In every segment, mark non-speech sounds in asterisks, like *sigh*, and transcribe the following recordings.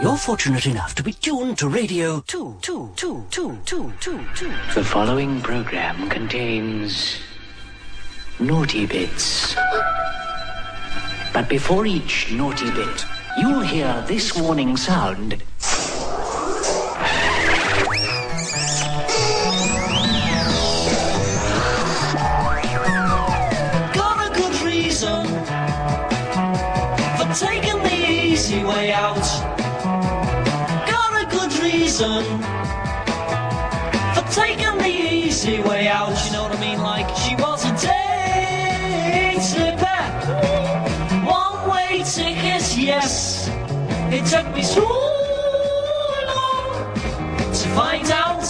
You're fortunate enough to be tuned to Radio 2, 2, 2, 2, 2, 2, 2. The following program contains naughty bits. But before each naughty bit, you'll hear this warning sound. For taking the easy way out. You know what I mean? Like she was a day slipper, one way ticket, yes. It took me so long to find out,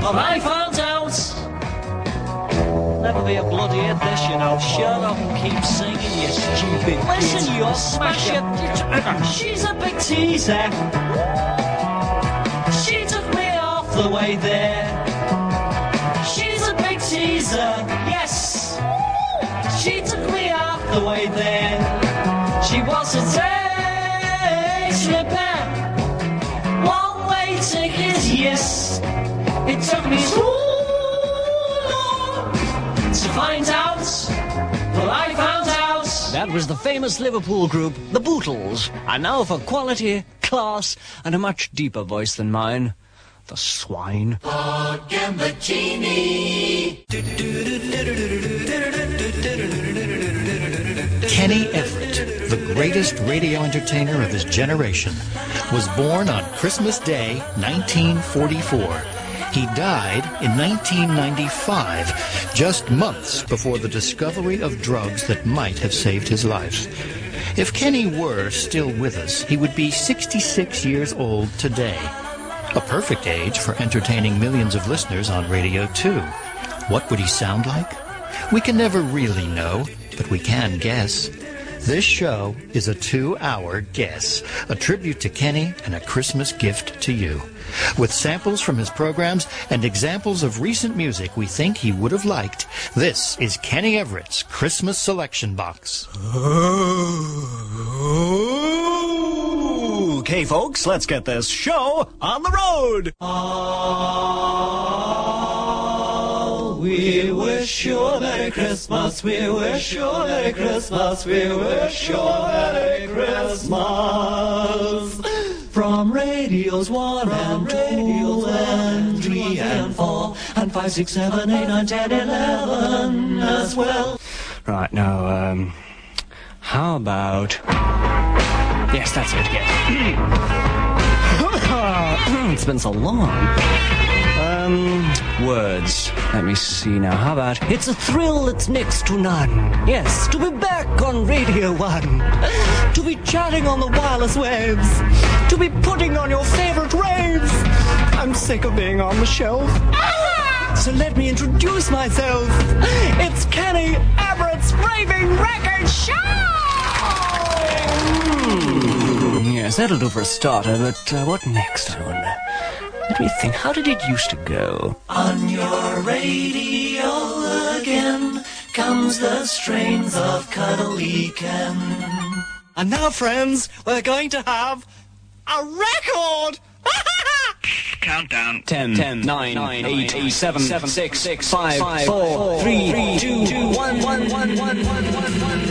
but I found out. Never be a bloody hit this, you know. Shut up and keep singing, you stupid Listen, you'll smash it. She's a big teaser. The way there. She's a big teaser, yes. She took me off the way there. She was a day slipper. One way ticket, yes. It took me so long to find out. Well, I found out. That was the famous Liverpool group, the Bootles. And now for quality, class, and a much deeper voice than mine, the swine. Kenny Everett, the greatest radio entertainer of his generation, was born on Christmas Day, 1944. He died in 1995, just months before the discovery of drugs that might have saved his life. If Kenny were still with us, he would be 66 years old today. A perfect age for entertaining millions of listeners on Radio 2. What would he sound like? We can never really know, but we can guess. This show is a two-hour guess, a tribute to Kenny and a Christmas gift to you. With samples from his programs and examples of recent music we think he would have liked, this is Kenny Everett's Christmas Selection Box. *laughs* Okay, folks, let's get this show on the road. We wish you a Merry Christmas. We wish you a Merry Christmas. We wish you a Merry Christmas. From radios one and two and three and four and five, six, seven, eight, nine, ten, eleven as well. Right, now, um, how about. Yes, that's it, yes. *coughs* it's been so long. Um, words. Let me see now. How about it's a thrill that's next to none. Yes, to be back on Radio 1. *laughs* To be chatting on the wireless waves. To be putting on your favorite raves. I'm sick of being on the shelf. So let me introduce myself. It's Kenny Everett's Raving Record Show! Hmm, yes, that'll do for a starter, but uh, what next, I wonder? Let me think, how did it used to go? On your radio again comes the strains of Cuddly Ken. And now, friends, we're going to have a record. *laughs* Countdown. 10, 10 9, 9 8, 8 7, 7, 6, 6, 5, 4, 3, 2, 2, 1, 1, 1, 1, 1, 1, 1,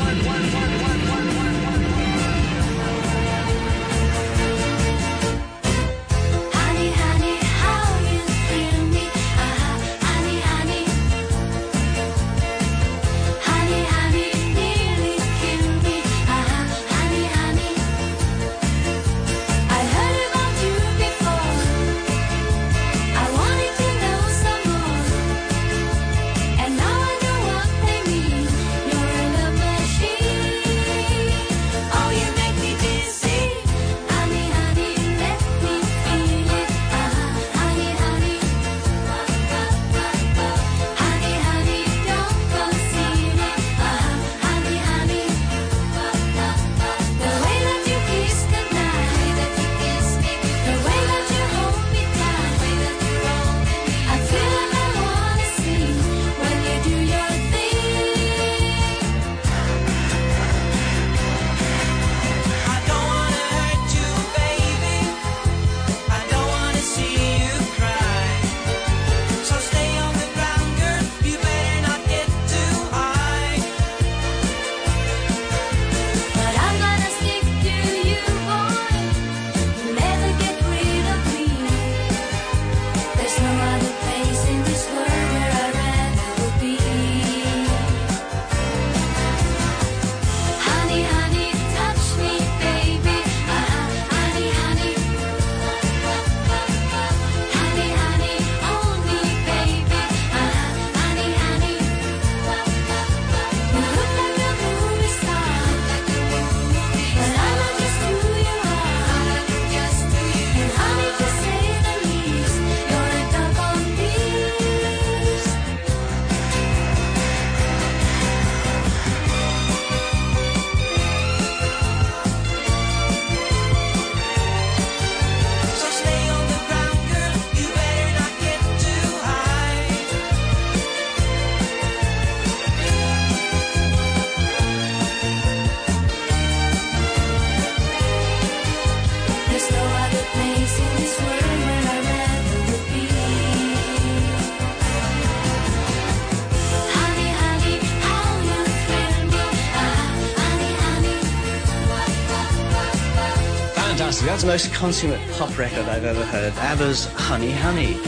most consummate pop record I've ever heard. ABBA's Honey Honey.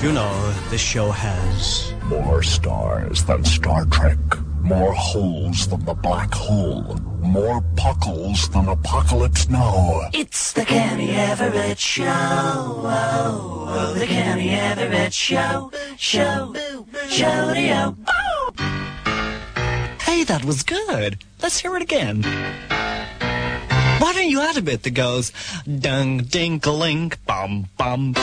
You know, this show has. More stars than Star Trek. More holes than the black hole. More puckles than Apocalypse Now. It's the Kenny Everett Show. Oh, oh, the Kenny Everett Show. Show. Show. Hey, that was good. Let's hear it again. Why don't you add a bit that goes dung dinkling bum bum?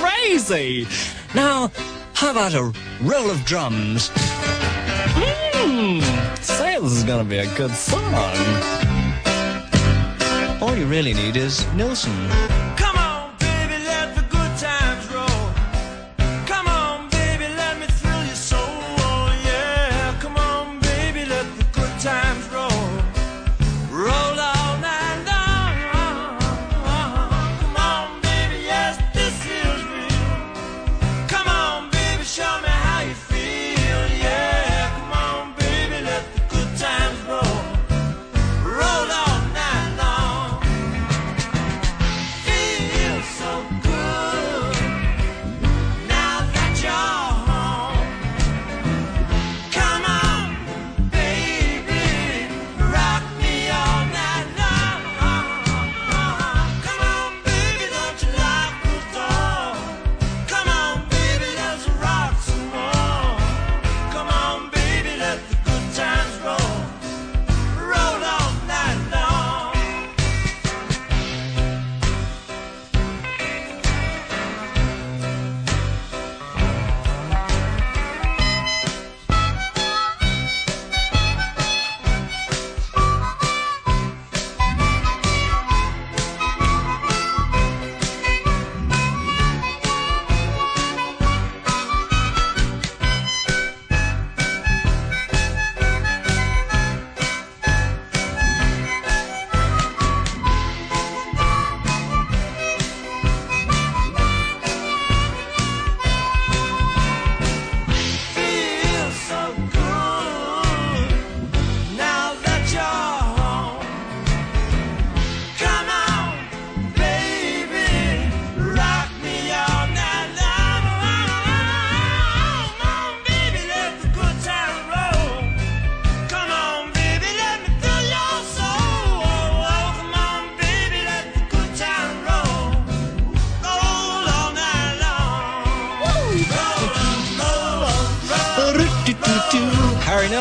Crazy! Now, how about a roll of drums? Mmm, say this is gonna be a good song. All you really need is Nilsson.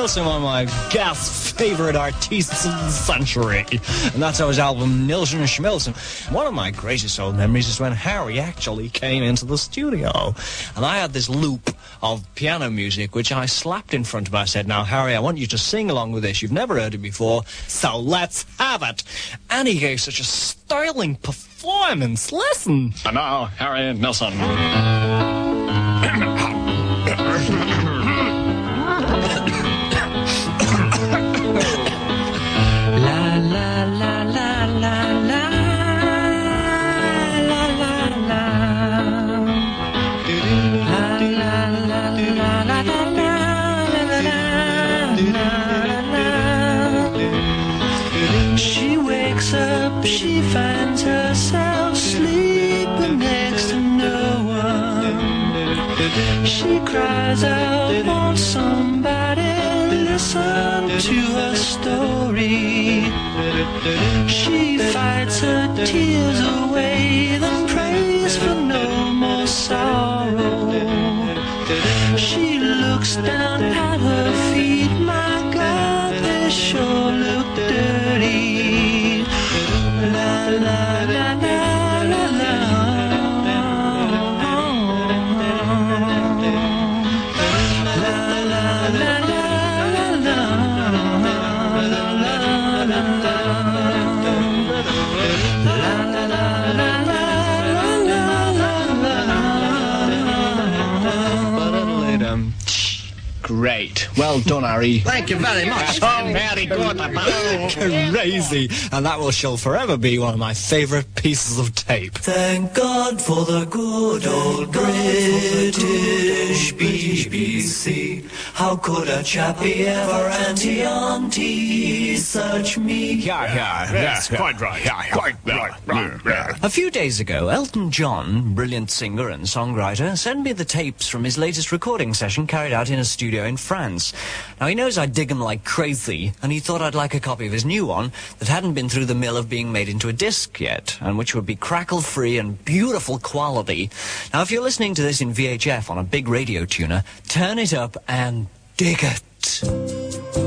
Harry one of my gas favorite artists of the century. And that's how his album Nilsson and Schmilsson. One of my greatest old memories is when Harry actually came into the studio. And I had this loop of piano music, which I slapped in front of him. I said, Now, Harry, I want you to sing along with this. You've never heard it before, so let's have it. And he gave such a sterling performance. Listen. And now, Harry and Nilsson. Harry. Thank you very much. *laughs* Oh, very good. Crazy. And that will shall forever be one of my favourite pieces of tape. Thank God for the good old British BBC. How could a chappie ever anti-auntie such me? Yeah, yeah, that's quite right. Yeah, Quite right, right, right. A few days ago, Elton John, brilliant singer and songwriter, sent me the tapes from his latest recording session carried out in a studio in France. Now, he knows I dig him like crazy, and he thought I'd like a copy of his new one that hadn't been through the mill of being made into a disc yet, and which would be crackle-free and beautiful quality. Now, if you're listening to this in VHF on a big radio tuner, turn it up and dig it.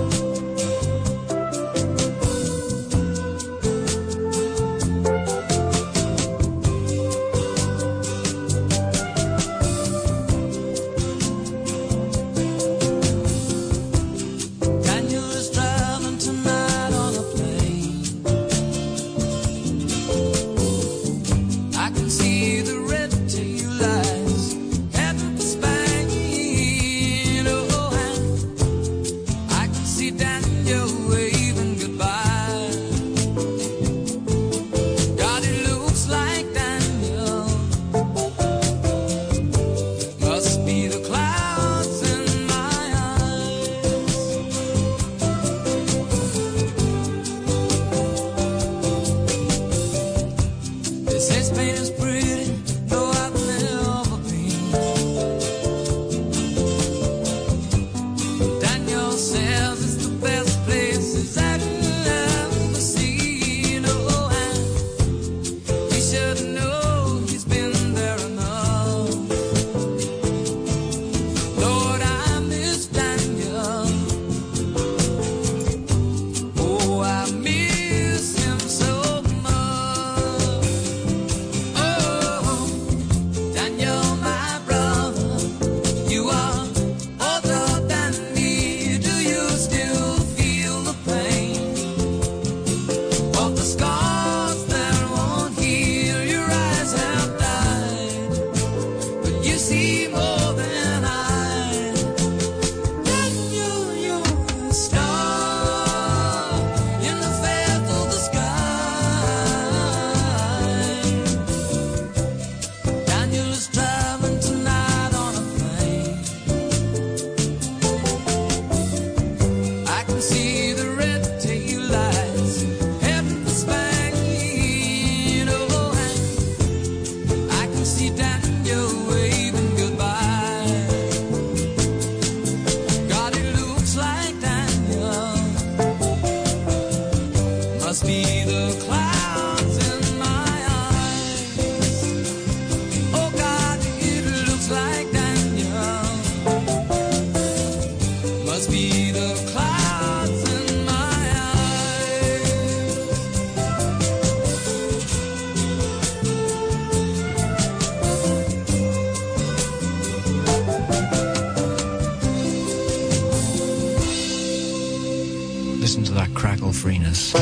Freeness.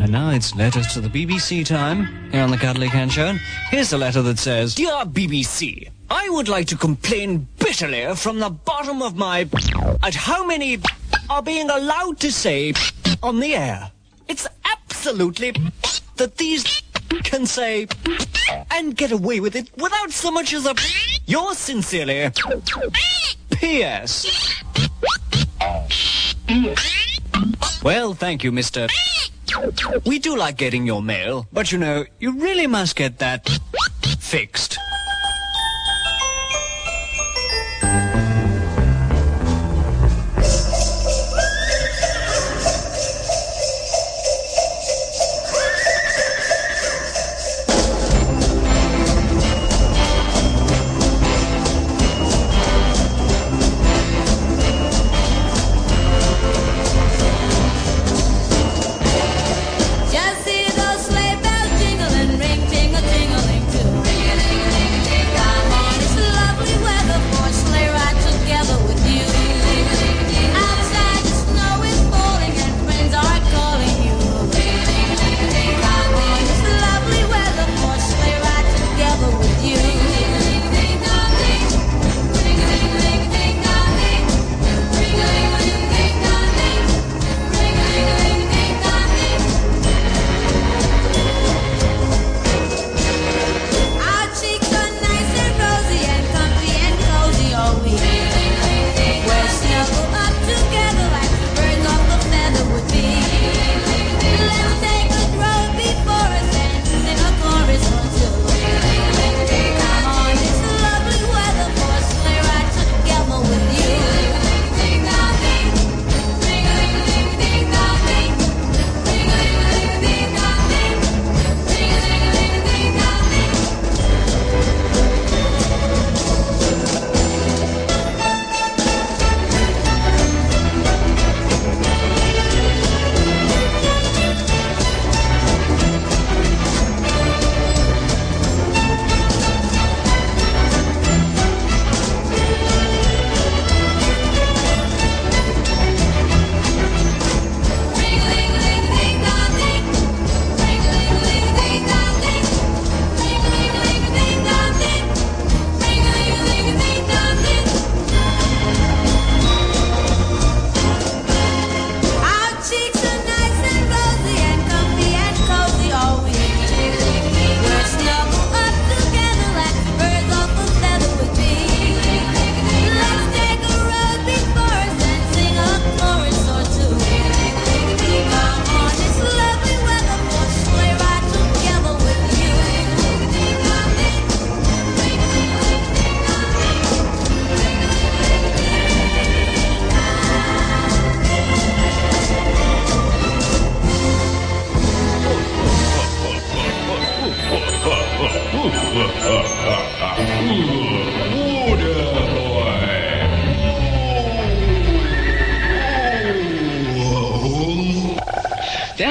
And now it's letters to the BBC time here on the Cuddly Ken Show. Here's a letter that says, Dear BBC, I would like to complain bitterly from the bottom of my at how many are being allowed to say on the air. It's absolutely that these can say and get away with it without so much as a yours sincerely. P.S. Well, thank you, Mr. We do like getting your mail, but you know, you really must get that fixed.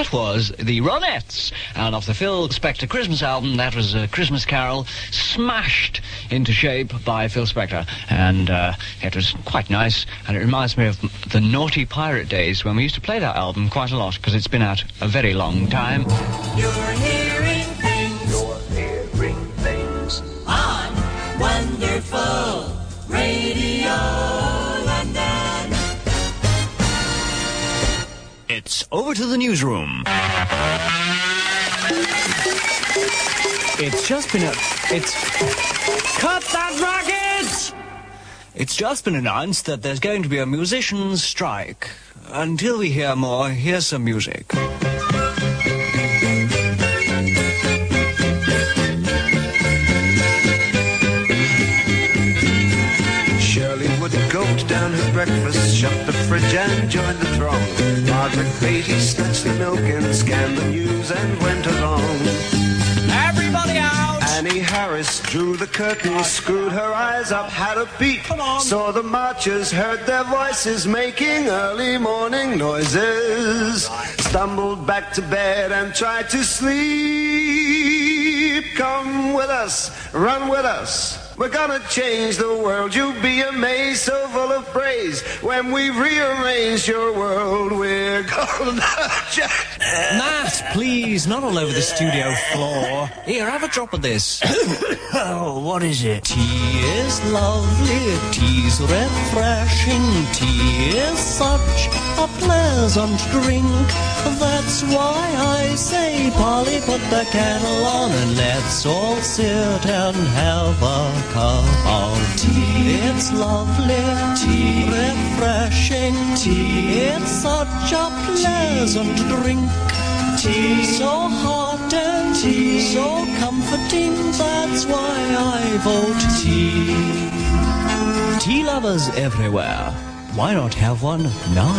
That was the Ronettes. And off the Phil Spector Christmas album, that was a Christmas Carol smashed into shape by Phil Spector. And uh, it was quite nice. And it reminds me of the Naughty Pirate days when we used to play that album quite a lot because it's been out a very long time. Over to the newsroom. It's just been a. It's. Cut that racket! It's just been announced that there's going to be a musicians' strike. Until we hear more, here's some music. Shirley would gulp down her breakfast, shut the fridge and join the throng. Beatty snatched the milk and scanned the news and went along. Everybody out! Annie Harris drew the curtain, screwed her eyes up, had a peep. Saw the marchers, heard their voices making early morning noises. Stumbled back to bed and tried to sleep. Come with us, run with us. We're gonna change the world. You'll be amazed, so full of praise. When we rearrange your world, we're gonna *laughs* Jack. Matt, please, not all over the studio floor. Here, have a drop of this. *coughs* Oh, what is it? Tea is lovely, tea's refreshing, tea is such a pleasant drink. That's why I say, Polly, put the kettle on and let's all sit and have a cup of tea. It's lovely, tea, refreshing, tea. It's such a pleasant drink. Tea so hot and tea so comforting. That's why I vote tea. Tea lovers everywhere. Why not have one now?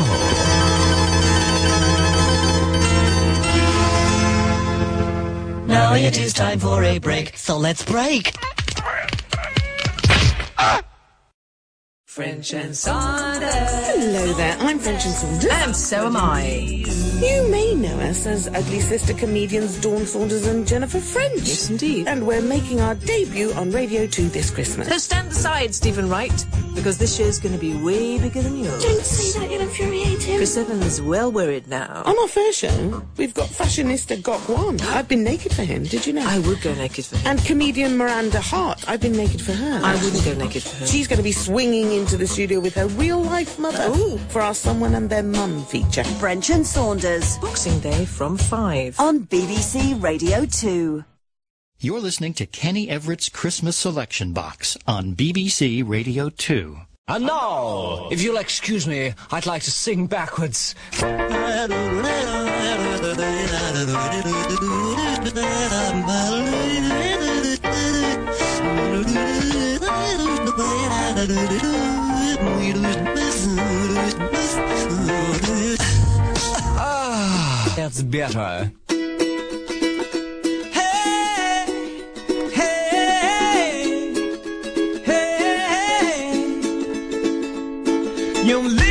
Now it is time for a break. So let's break. French and Saunders. Hello there, I'm French and Saunders. And so am I. You may know us as Ugly Sister comedians Dawn Saunders and Jennifer French. Yes, indeed. And we're making our debut on Radio 2 this Christmas. So stand aside, Stephen Wright, because this year's going to be way bigger than yours. Don't say that, you'll infuriate him. Chris Evans is well worried now. On our first show, we've got fashionista Gok Wan. I've been naked for him, did you know? I would go naked for him. And comedian Miranda Hart. I've been naked for her. I wouldn't go naked for her. She's going to be swinging into the studio with her real life mother for our Someone and Their Mum feature. French and Saunders Boxing Day from 5. on BBC Radio 2. You're listening to Kenny Everett's Christmas Selection Box on BBC Radio 2. And now, if you'll excuse me, I'd like to sing backwards. *laughs* Ah, that's better. Your lipstick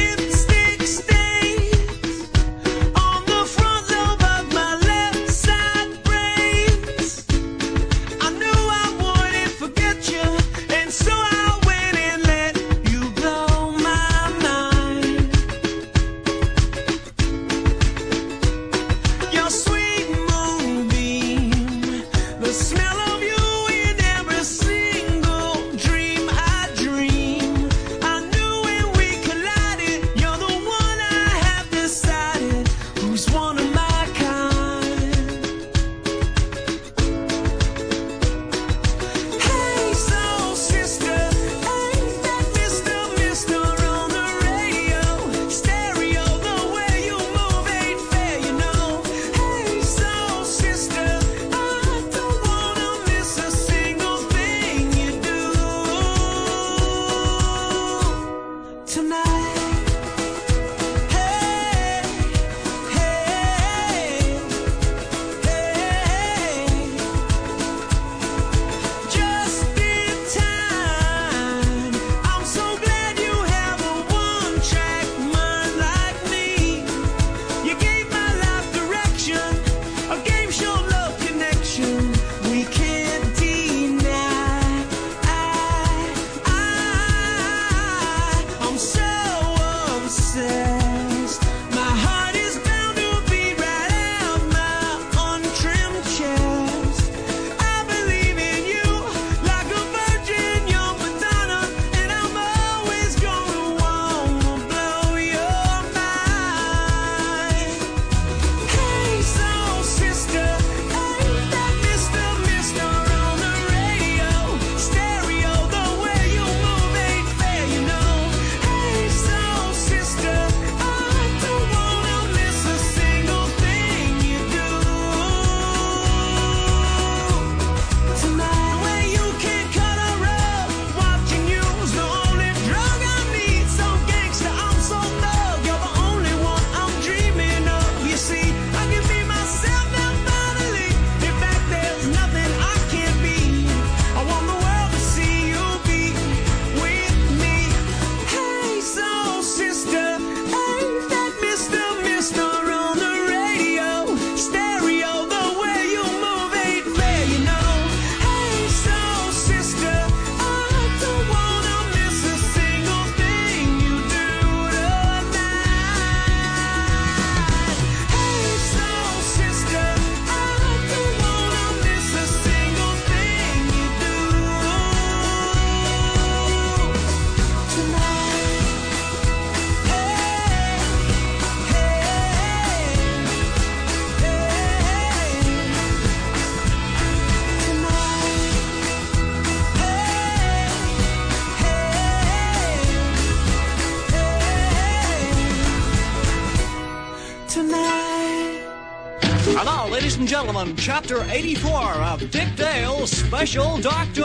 gentlemen, Chapter 84 of Dick Dale's Special Doctor.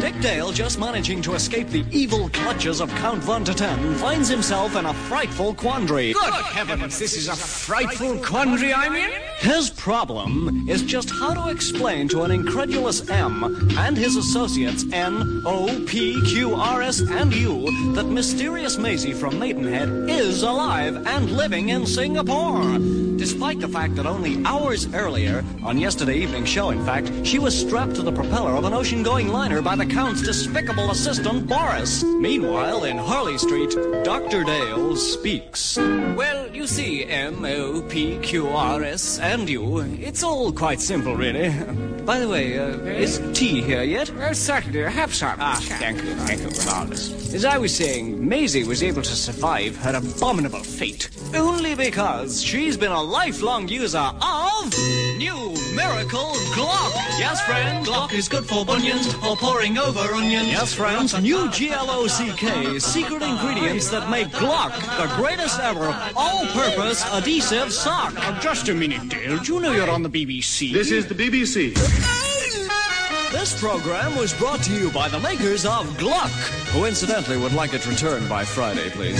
Dick Dale, just managing to escape the evil clutches of Count Von to finds himself in a frightful quandary. Good heavens, this is a frightful quandary I'm in. His problem is just how to explain to an incredulous M and his associates N, O, P, Q, R, S, and U that mysterious Maisie from Maidenhead is alive and living in Singapore. Despite the fact that only hours earlier, on yesterday evening's show, in fact, she was strapped to the propeller of an ocean going liner by the Count's despicable assistant, Boris. Meanwhile, in Harley Street, Dr. Dale speaks. Well, you see, M, O, P, Q, R, S, and you, it's all quite simple, really. By the way, uh, is tea here yet? Well, certainly, have some. Ah, thank you, thank you, marvelous. As I was saying, Maisie was able to survive her abominable fate only because she's been a lifelong user of new Miracle Glock. Yes, friend, Glock is good for bunions or pouring over onions. Yes, friends, new GLOCK secret ingredients that make Glock the greatest ever all-purpose adhesive sock. Just a minute, Dale. Do you know you're on the BBC? This is the BBC. This program was brought to you by the makers of Gluck, who incidentally would like it returned by Friday, please.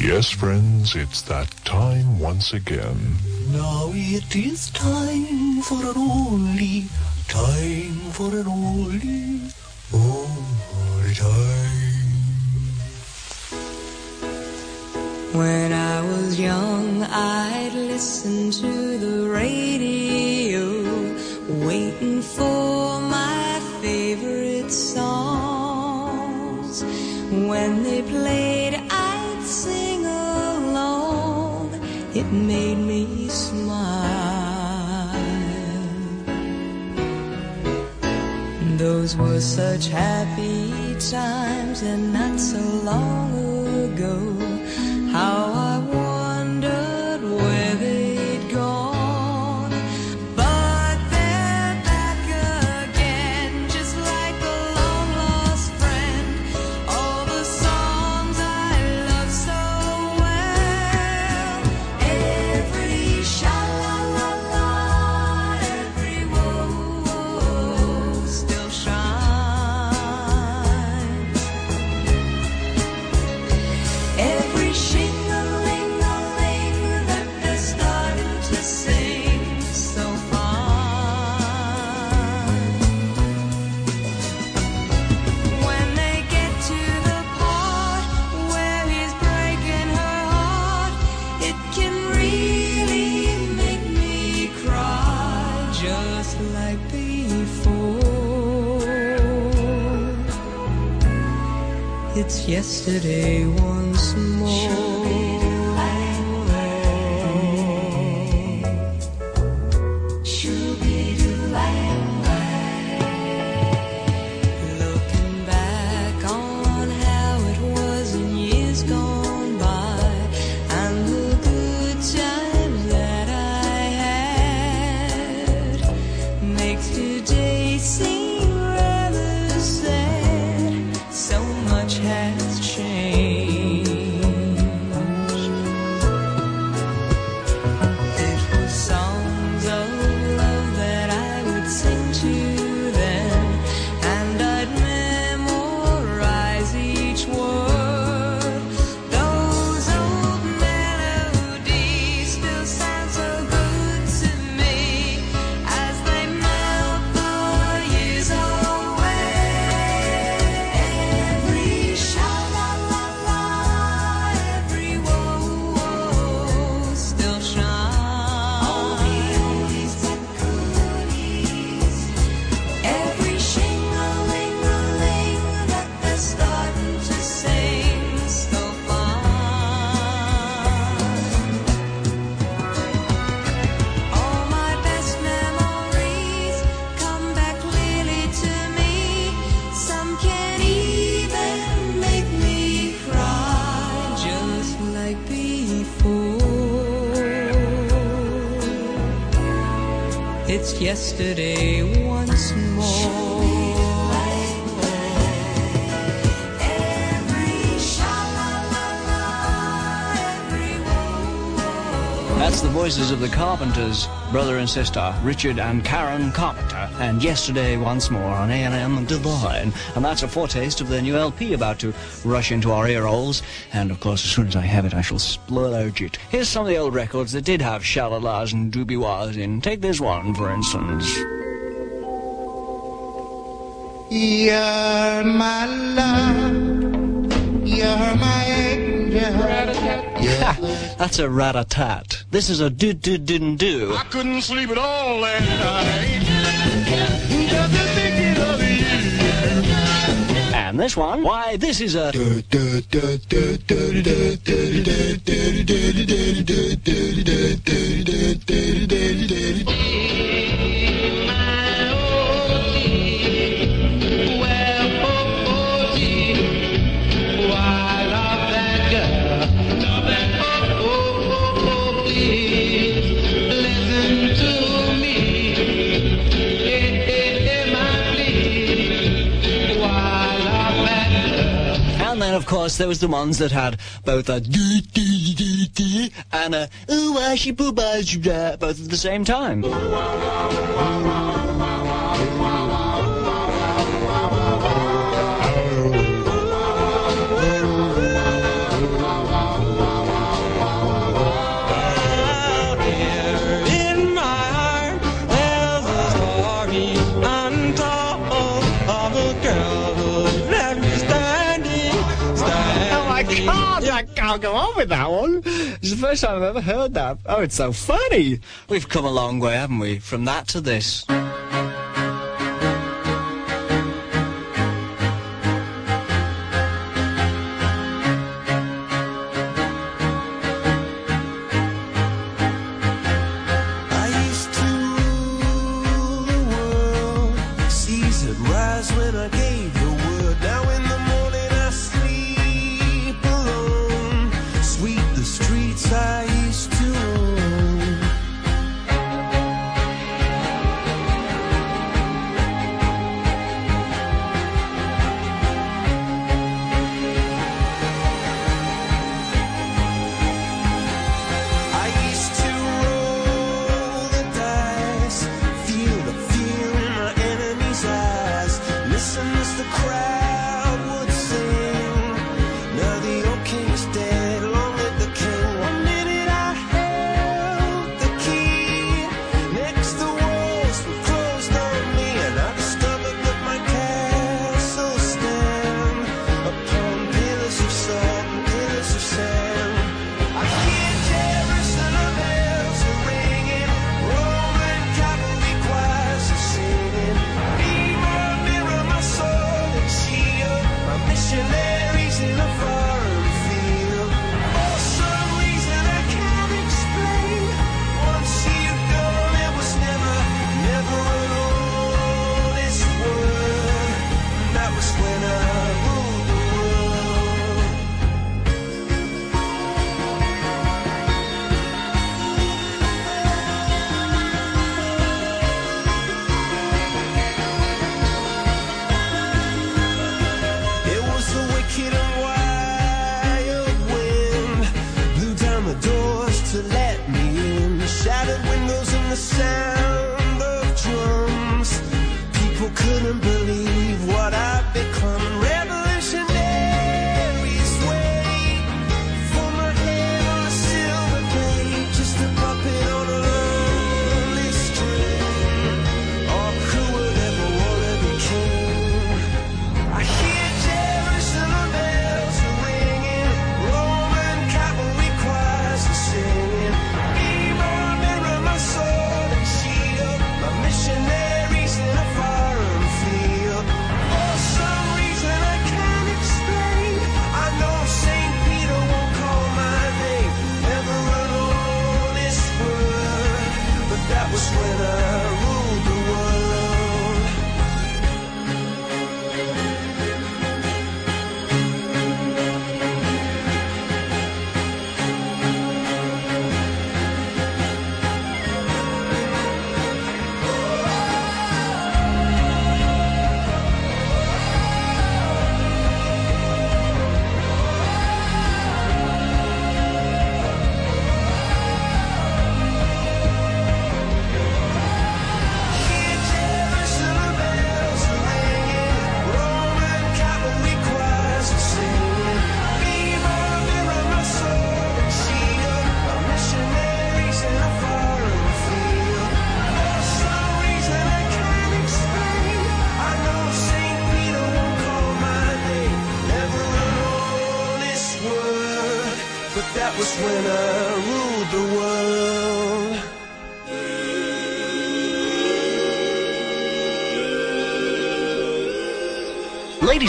Yes, friends, it's that time once again. Now it is time for an only, time for an only, only time. When I was young, I'd listen to the radio, waiting for my favorite songs. When they played, I'd sing along. It made me smile. Those were such happy times, and not so long ago. How yesterday once Carpenters, brother and sister, Richard and Karen Carpenter, and yesterday once more on A&M Divine. And that's a foretaste of their new LP about to rush into our ear holes. And of course, as soon as I have it, I shall splurge it. Here's some of the old records that did have shalalas and dooby-wahs in. Take this one, for instance. You're my love. You're my angel. Ha, *laughs* that's a rat-a-tat. This is a do-do-didn't-do. I couldn't sleep at all last night. Just thinking of you. And this one, why, this is a... of course, there was the ones that had both a do do do do and a ooh ah she boo both at the same time. Ah, ah, ah, can't! Go on with that one. It's the first time I've ever heard that. Oh, it's so funny. We've come a long way, haven't we? From that to this.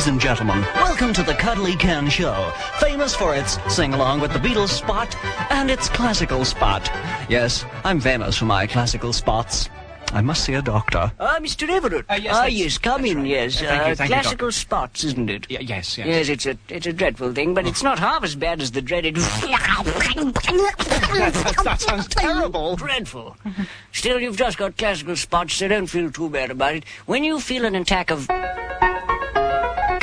Ladies and gentlemen, welcome to the Cuddly Ken Show, famous for its sing along with the Beatles spot and its classical spot. Yes, I'm famous for my classical spots. I must see a doctor. Ah, Mr. Everett. Uh, yes, ah, yes, come in, yes. Uh, thank you, Uh, thank you, classical spots, isn't it? yes, yes. Yes, it's a it's a dreadful thing, but it's not half as bad as the dreaded. *laughs* that sounds terrible. Dreadful. Still, you've just got classical spots, so don't feel too bad about it. When you feel an attack of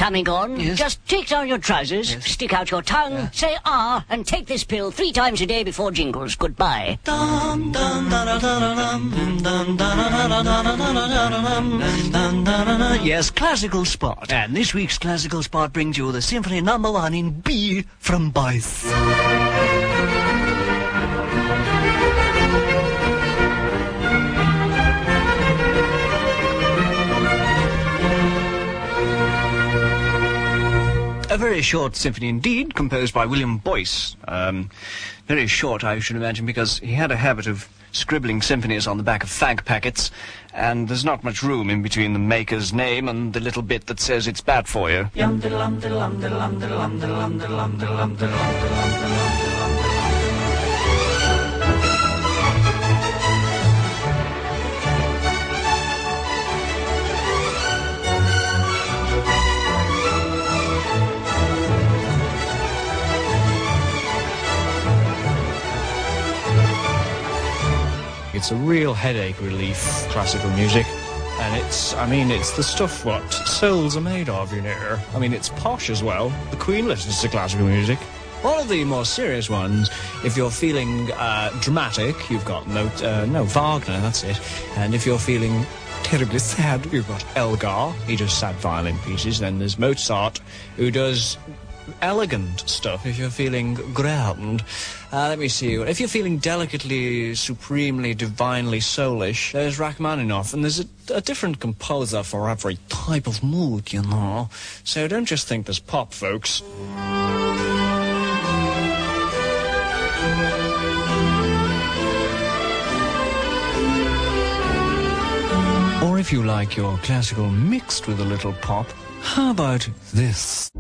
coming on, just take down your trousers, stick out your tongue, say ah, and take this pill three times a day before jingles. Goodbye. Yes, classical spot. And this week's classical spot brings you the symphony number one in B from Boyce. A very short symphony indeed, composed by William Boyce. Um, very short, I should imagine, because he had a habit of scribbling symphonies on the back of fag packets, and there's not much room in between the maker's name and the little bit that says it's bad for you. It's a real headache relief, classical music. And it's, I mean, it's the stuff what souls are made of, you know. I mean, it's posh as well. The Queen listens to classical music. One of the more serious ones, if you're feeling uh, dramatic, you've got no, uh, no Wagner, that's it. And if you're feeling terribly *laughs* sad, you've got Elgar, he does sad violin pieces. Then there's Mozart, who does elegant stuff if you're feeling ground. Uh, let me see. If you're feeling delicately, supremely, divinely soulish, there's Rachmaninoff, and there's a, a different composer for every type of mood, you know. So don't just think there's pop, folks. Or if you like your classical mixed with a little pop, how about this?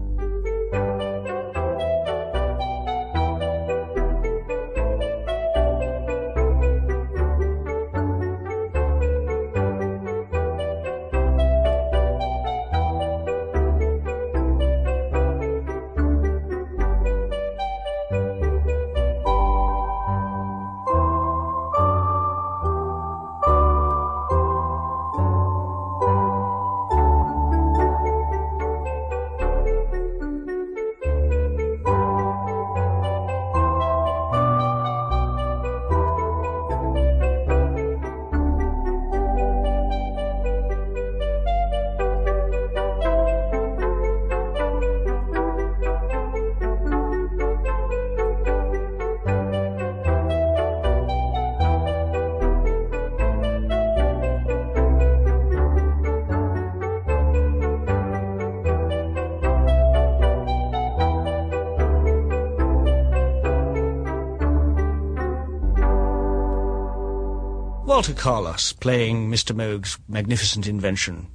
Walter Carlos playing Mr. Moog's magnificent invention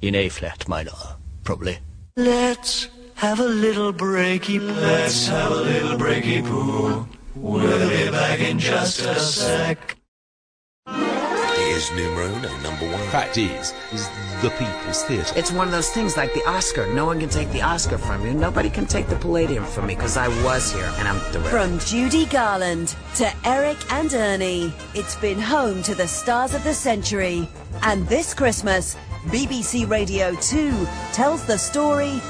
in A flat minor, probably. Let's have a little breaky poo. Let's have a little breaky poo. We'll be back in just a sec. Is numero uno, number one. Fact is, is the People's Theatre. It's one of those things like the Oscar. No one can take the Oscar from you. Nobody can take the Palladium from me because I was here and I'm thrilled. From Judy Garland to Eric and Ernie, it's been home to the stars of the century. And this Christmas, BBC Radio 2 tells the story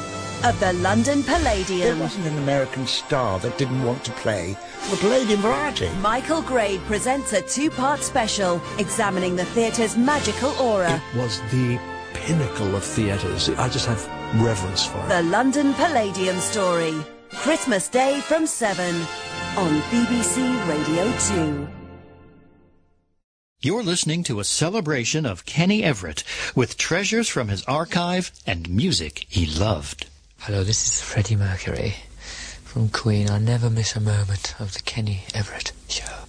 of the London Palladium. There Palladium. wasn't an American star that didn't want to play the Palladium Variety. Michael Grade presents a two-part special examining the theatre's magical aura. It was the pinnacle of theatres. I just have reverence for it. The London Palladium story. Christmas Day from 7 on BBC Radio 2. You're listening to a celebration of Kenny Everett with treasures from his archive and music he loved. Hello, this is Freddie Mercury from Queen. I never miss a moment of the Kenny Everett show.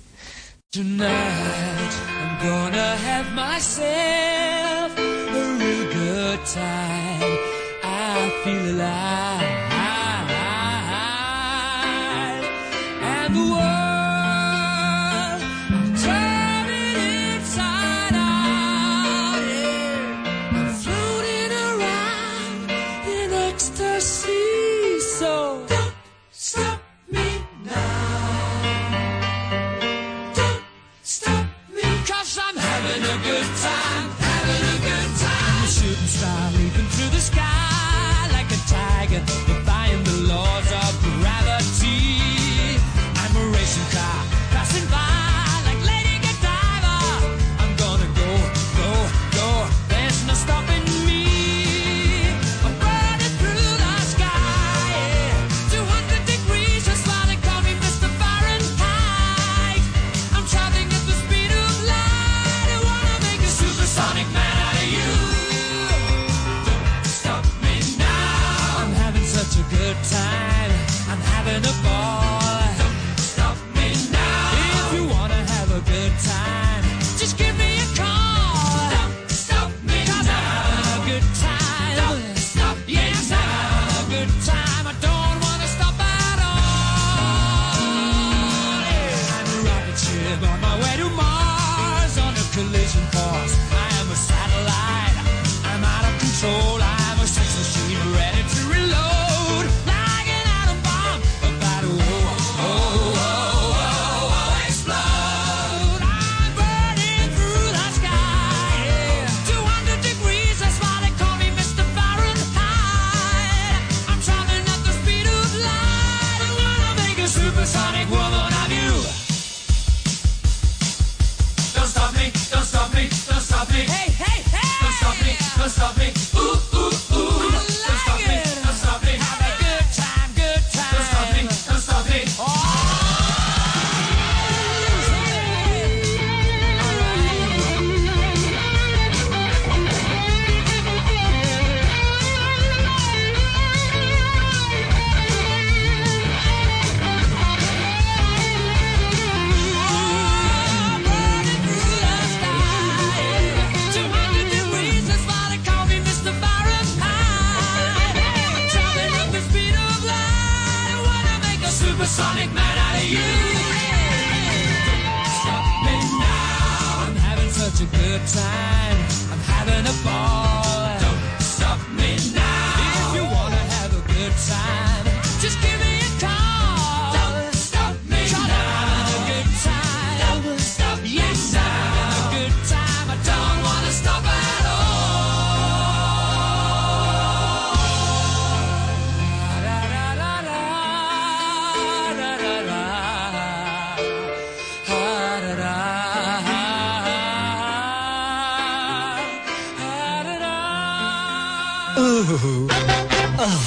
Tonight, I'm gonna have myself a real good time. I feel alive.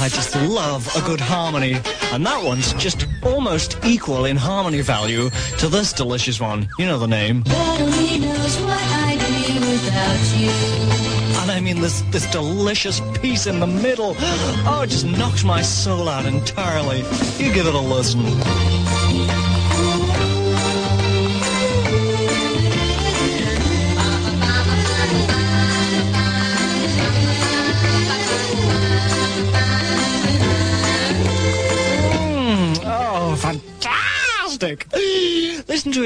I just love a good harmony. And that one's just almost equal in harmony value to this delicious one. You know the name. And I mean this this delicious piece in the middle. Oh, it just knocks my soul out entirely. You give it a listen.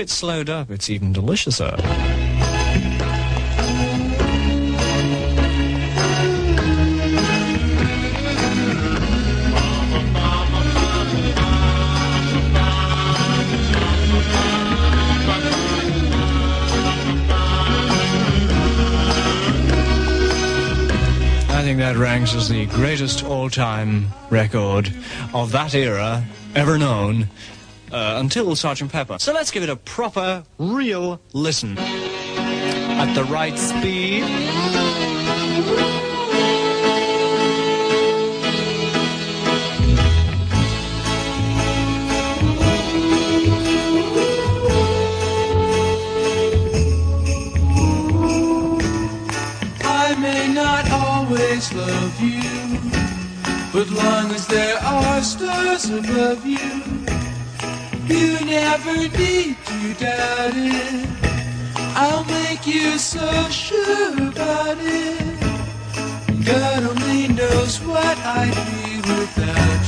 it slowed up, it's even deliciouser. that ranks as the greatest all-time record of that era ever known uh, until Sergeant Pepper. So let's give it a proper, real listen. At the right speed. I may not always love you, but long as there are stars above you. You never need to doubt it. I'll make you so sure about it. God only knows what I'd be without.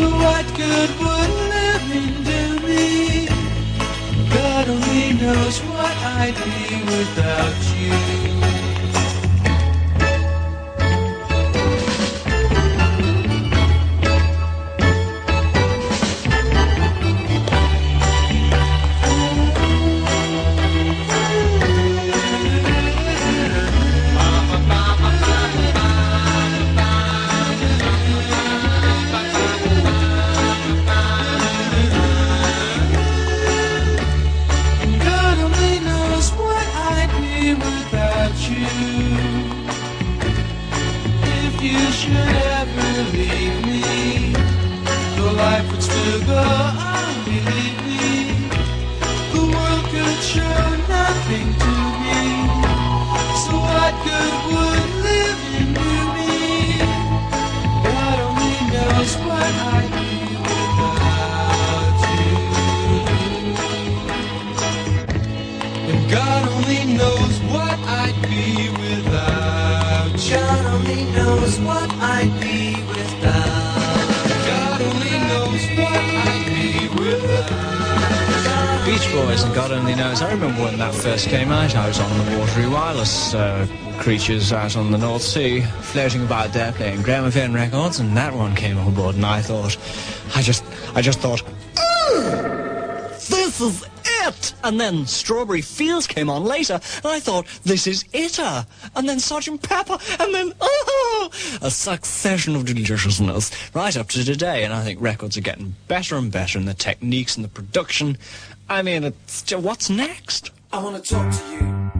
So what good would living do me? God only knows what I'd be without you. I'd be without. God only knows what I'd be without. God only knows what I'd be without. Beach Boys and God Only Knows. I remember when that first came out, I was on the watery wireless uh, creatures out on the North Sea, floating about there playing gramophone records, and that one came on board, and I thought, I just, I just thought, this is it! And then Strawberry Fields came on later, and I thought, this is itter! And then Sergeant Pepper, and then, oh! A succession of deliciousness right up to today, and I think records are getting better and better in the techniques and the production. I mean, it's, what's next? I want to talk to you.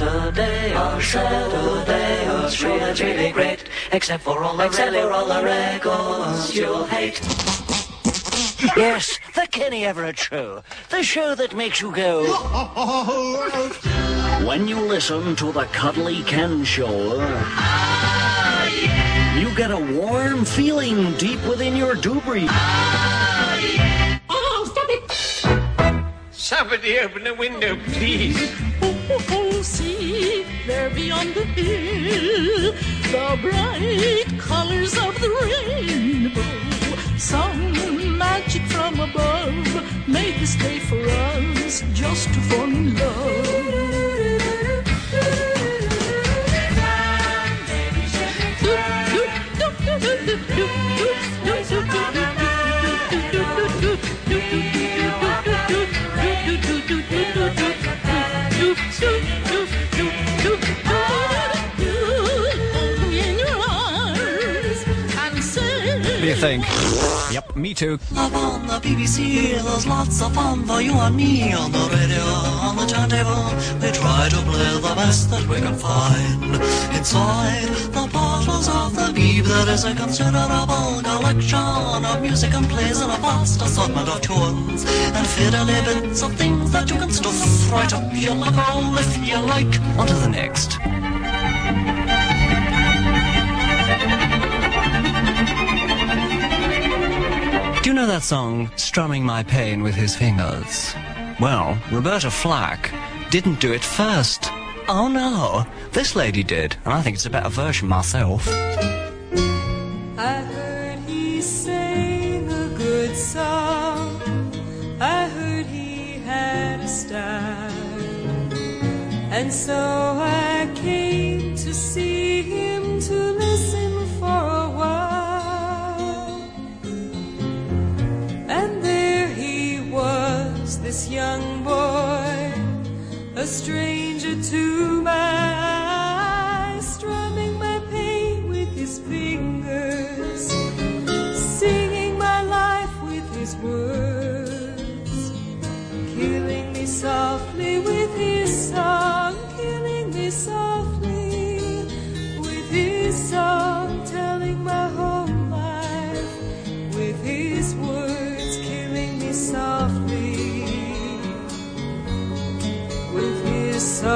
Saturday, on Saturday, a show that's really great, except for all the except for all the records you'll hate. Yes, the Kenny Everett Show. The show that makes you go. when you listen to the Cuddly Ken Show, you get a warm feeling deep within your doobry. Oh, stop it! Somebody open the window, please. *laughs* There beyond the hill, the bright colors of the rainbow. Some magic from above made this day for us just to fall in What you think? Yep, me too. Up on the BBC, there's lots of fun for you and me on the radio, on the turntable. We try to play the best that we can find. Inside the portals of the Beeb, there is a considerable collection of music and plays and a vast assortment of tunes and fiddly bits of things that you can stuff right up your hole if you like. On to the next. You know that song, Strumming My Pain with His Fingers? Well, Roberta Flack didn't do it first. Oh no, this lady did, and I think it's a better version myself. I heard he sang a good song. I heard he had a style. And so I came to see him to this young boy, a stranger to my eyes, strumming my pain with his fingers, singing my life with his words, killing me softly I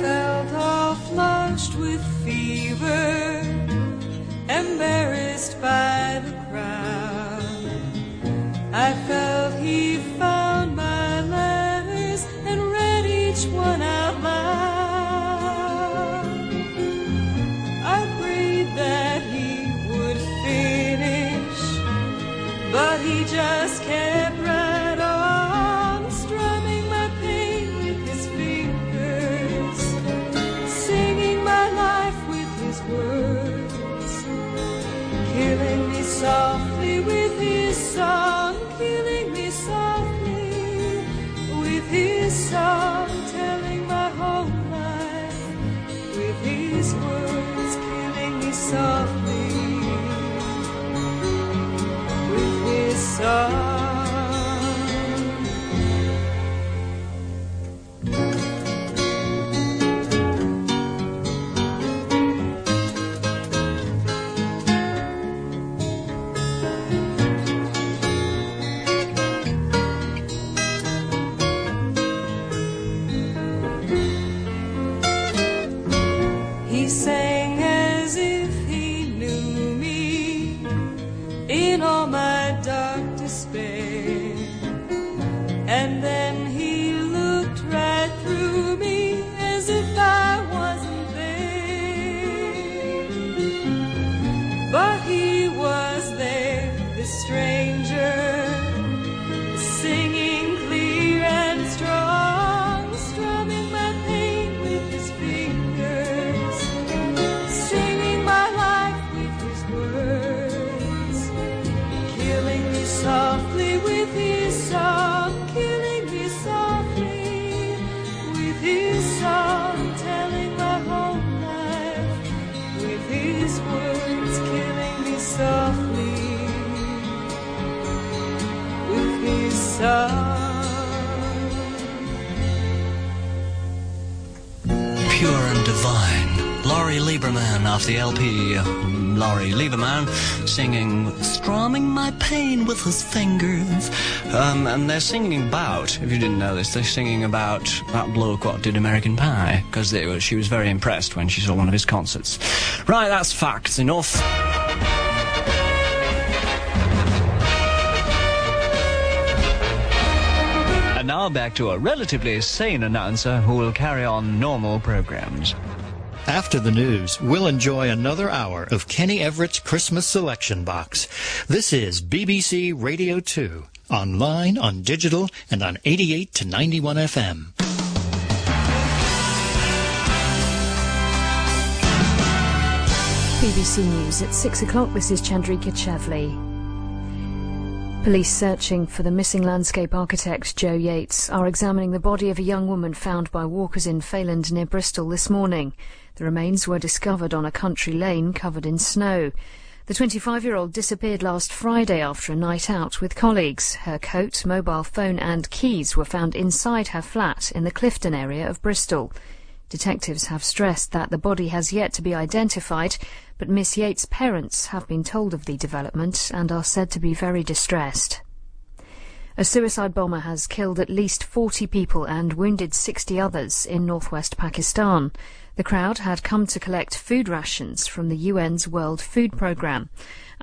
felt all flushed with fever, embarrassed by the crowd. I the LP. Lori Lieberman singing Strumming My Pain with His Fingers. Um, and they're singing about, if you didn't know this, they're singing about that bloke what did American Pie, because she was very impressed when she saw one of his concerts. Right, that's facts enough. And now back to a relatively sane announcer who will carry on normal programs. After the news, we'll enjoy another hour of Kenny Everett's Christmas Selection Box. This is BBC Radio 2, online, on digital, and on 88 to 91 FM. BBC News at 6 o'clock. This is Chandrika Chavli. Police searching for the missing landscape architect Jo Yeates are examining the body of a young woman found by walkers in Failand near Bristol this morning. The remains were discovered on a country lane covered in snow. The 25-year-old disappeared last Friday after a night out with colleagues. Her coat, mobile phone and keys were found inside her flat in the Clifton area of Bristol. Detectives have stressed that the body has yet to be identified, but Miss Yeates' parents have been told of the development and are said to be very distressed. A suicide bomber has killed at least 40 people and wounded 60 others in northwest Pakistan. The crowd had come to collect food rations from the UN's World Food Programme.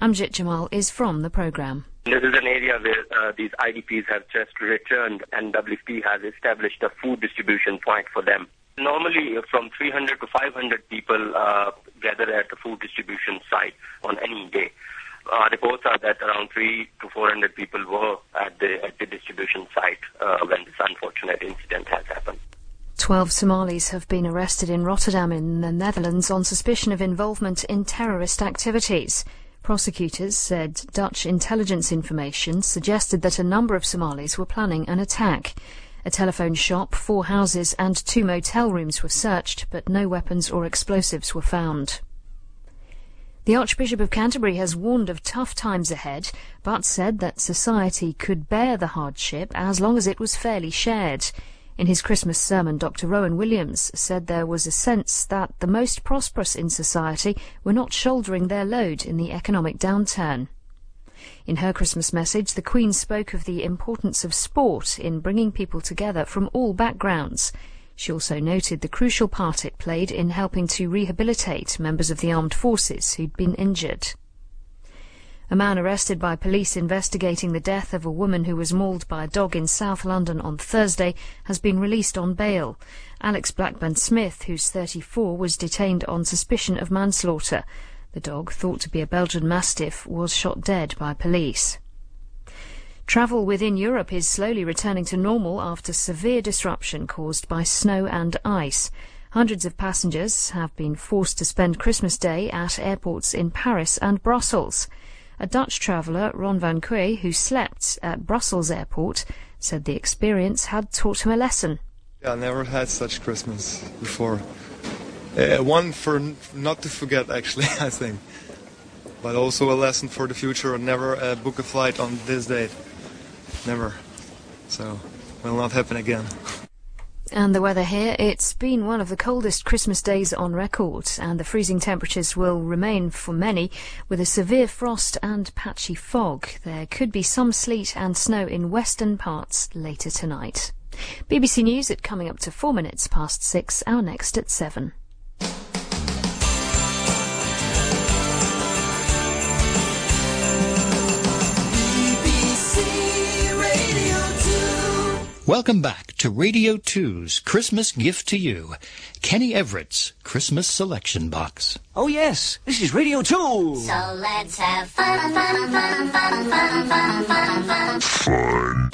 Amjad Jamal is from the programme. This is an area where uh, these IDPs have just returned and WFP has established a food distribution point for them. Normally, from 300 to 500 people uh, gather at the food distribution site on any day. Uh, reports are that around 3 to 400 people were at the at the distribution site uh, when this unfortunate incident has happened. Twelve Somalis have been arrested in Rotterdam in the Netherlands on suspicion of involvement in terrorist activities. Prosecutors said Dutch intelligence information suggested that a number of Somalis were planning an attack. A telephone shop, four houses and two motel rooms were searched, but no weapons or explosives were found. The Archbishop of Canterbury has warned of tough times ahead, but said that society could bear the hardship as long as it was fairly shared. In his Christmas sermon, Dr. Rowan Williams said there was a sense that the most prosperous in society were not shouldering their load in the economic downturn. In her Christmas message, the Queen spoke of the importance of sport in bringing people together from all backgrounds. She also noted the crucial part it played in helping to rehabilitate members of the armed forces who'd been injured. A man arrested by police investigating the death of a woman who was mauled by a dog in South London on Thursday has been released on bail. Alex Blackburn Smith, who's 34, was detained on suspicion of manslaughter. The dog, thought to be a Belgian Mastiff, was shot dead by police. Travel within Europe is slowly returning to normal after severe disruption caused by snow and ice. Hundreds of passengers have been forced to spend Christmas Day at airports in Paris and Brussels. A Dutch traveller, Ron van Quay, who slept at Brussels airport, said the experience had taught him a lesson. Yeah, I never had such Christmas before. Uh, one for not to forget, actually, *laughs* I think. But also a lesson for the future never uh, book a flight on this date. Never. So, will not happen again. *laughs* And the weather here, it's been one of the coldest Christmas days on record, and the freezing temperatures will remain for many, with a severe frost and patchy fog. There could be some sleet and snow in western parts later tonight. BBC News at coming up to four minutes past six, our next at seven. Welcome back to Radio 2's Christmas gift to you, Kenny Everett's Christmas Selection Box. Oh, yes, this is Radio 2. So let's have fun, fun, fun, fun, fun, fun, fun, fun.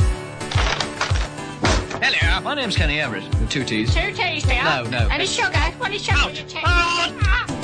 Hello, my name's Kenny Everett, with two T's. Two teas, dear. No, no. And a sugar. What is sugar? Two. You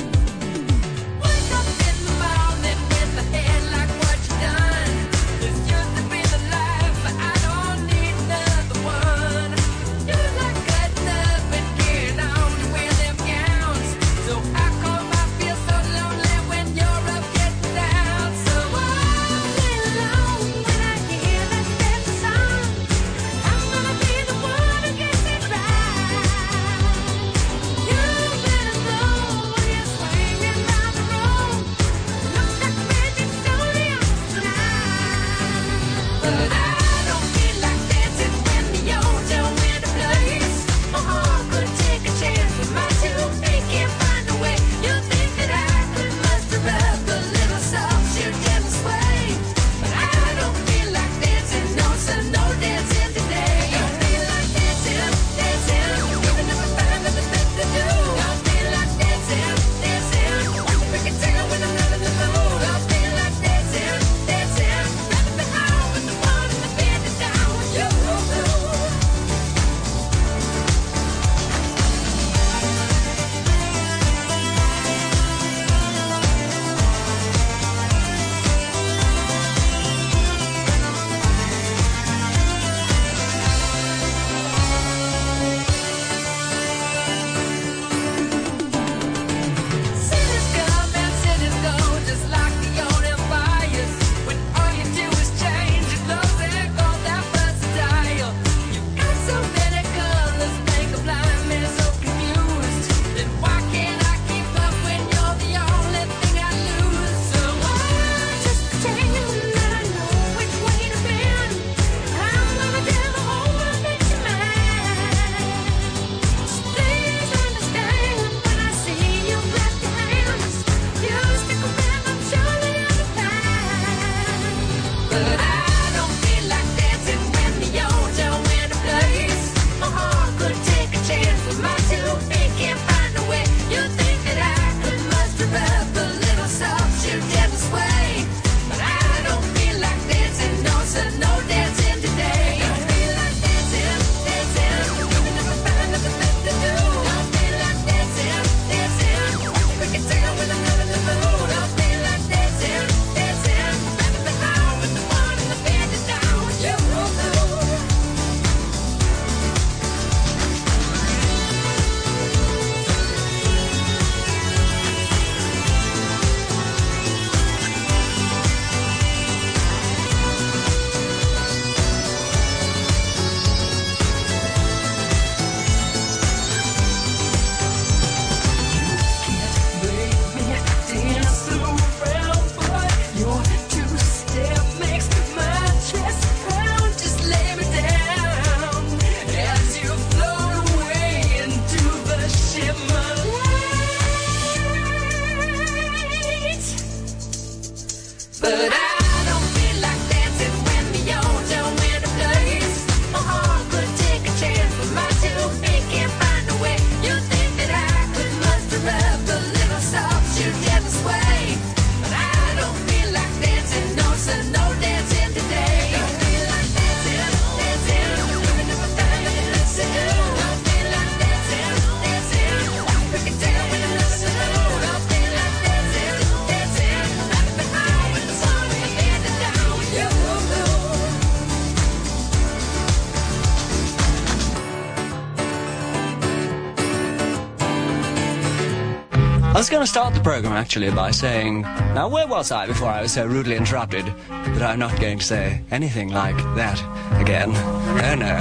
going to start the program actually by saying, now where was I before I was so rudely interrupted? But I'm not going to say anything like that again. Oh no.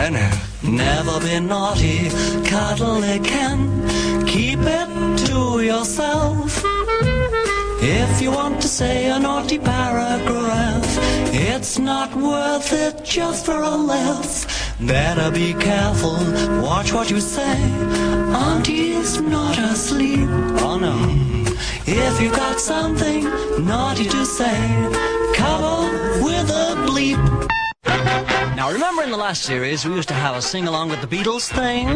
Oh no. Never be naughty, cuddle again. Keep it to yourself. If you want to say a naughty paragraph, it's not worth it just for a laugh. Better be careful, watch what you say. Auntie's not asleep. Oh no. If you've got something naughty to say, cover with a bleep. Now, remember in the last series we used to have a sing along with the Beatles thing?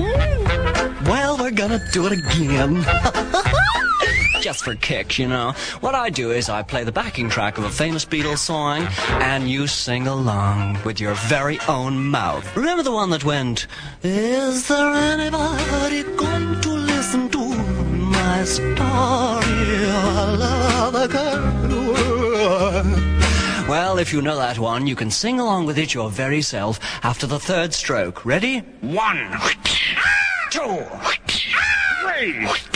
Well, we're gonna do it again. *laughs* Just for kicks, you know. What I do is I play the backing track of a famous Beatles song and you sing along with your very own mouth. Remember the one that went, Is there anybody story of a? Well, if you know that one, you can sing along with it your very self after the third stroke. Ready? One, two, three.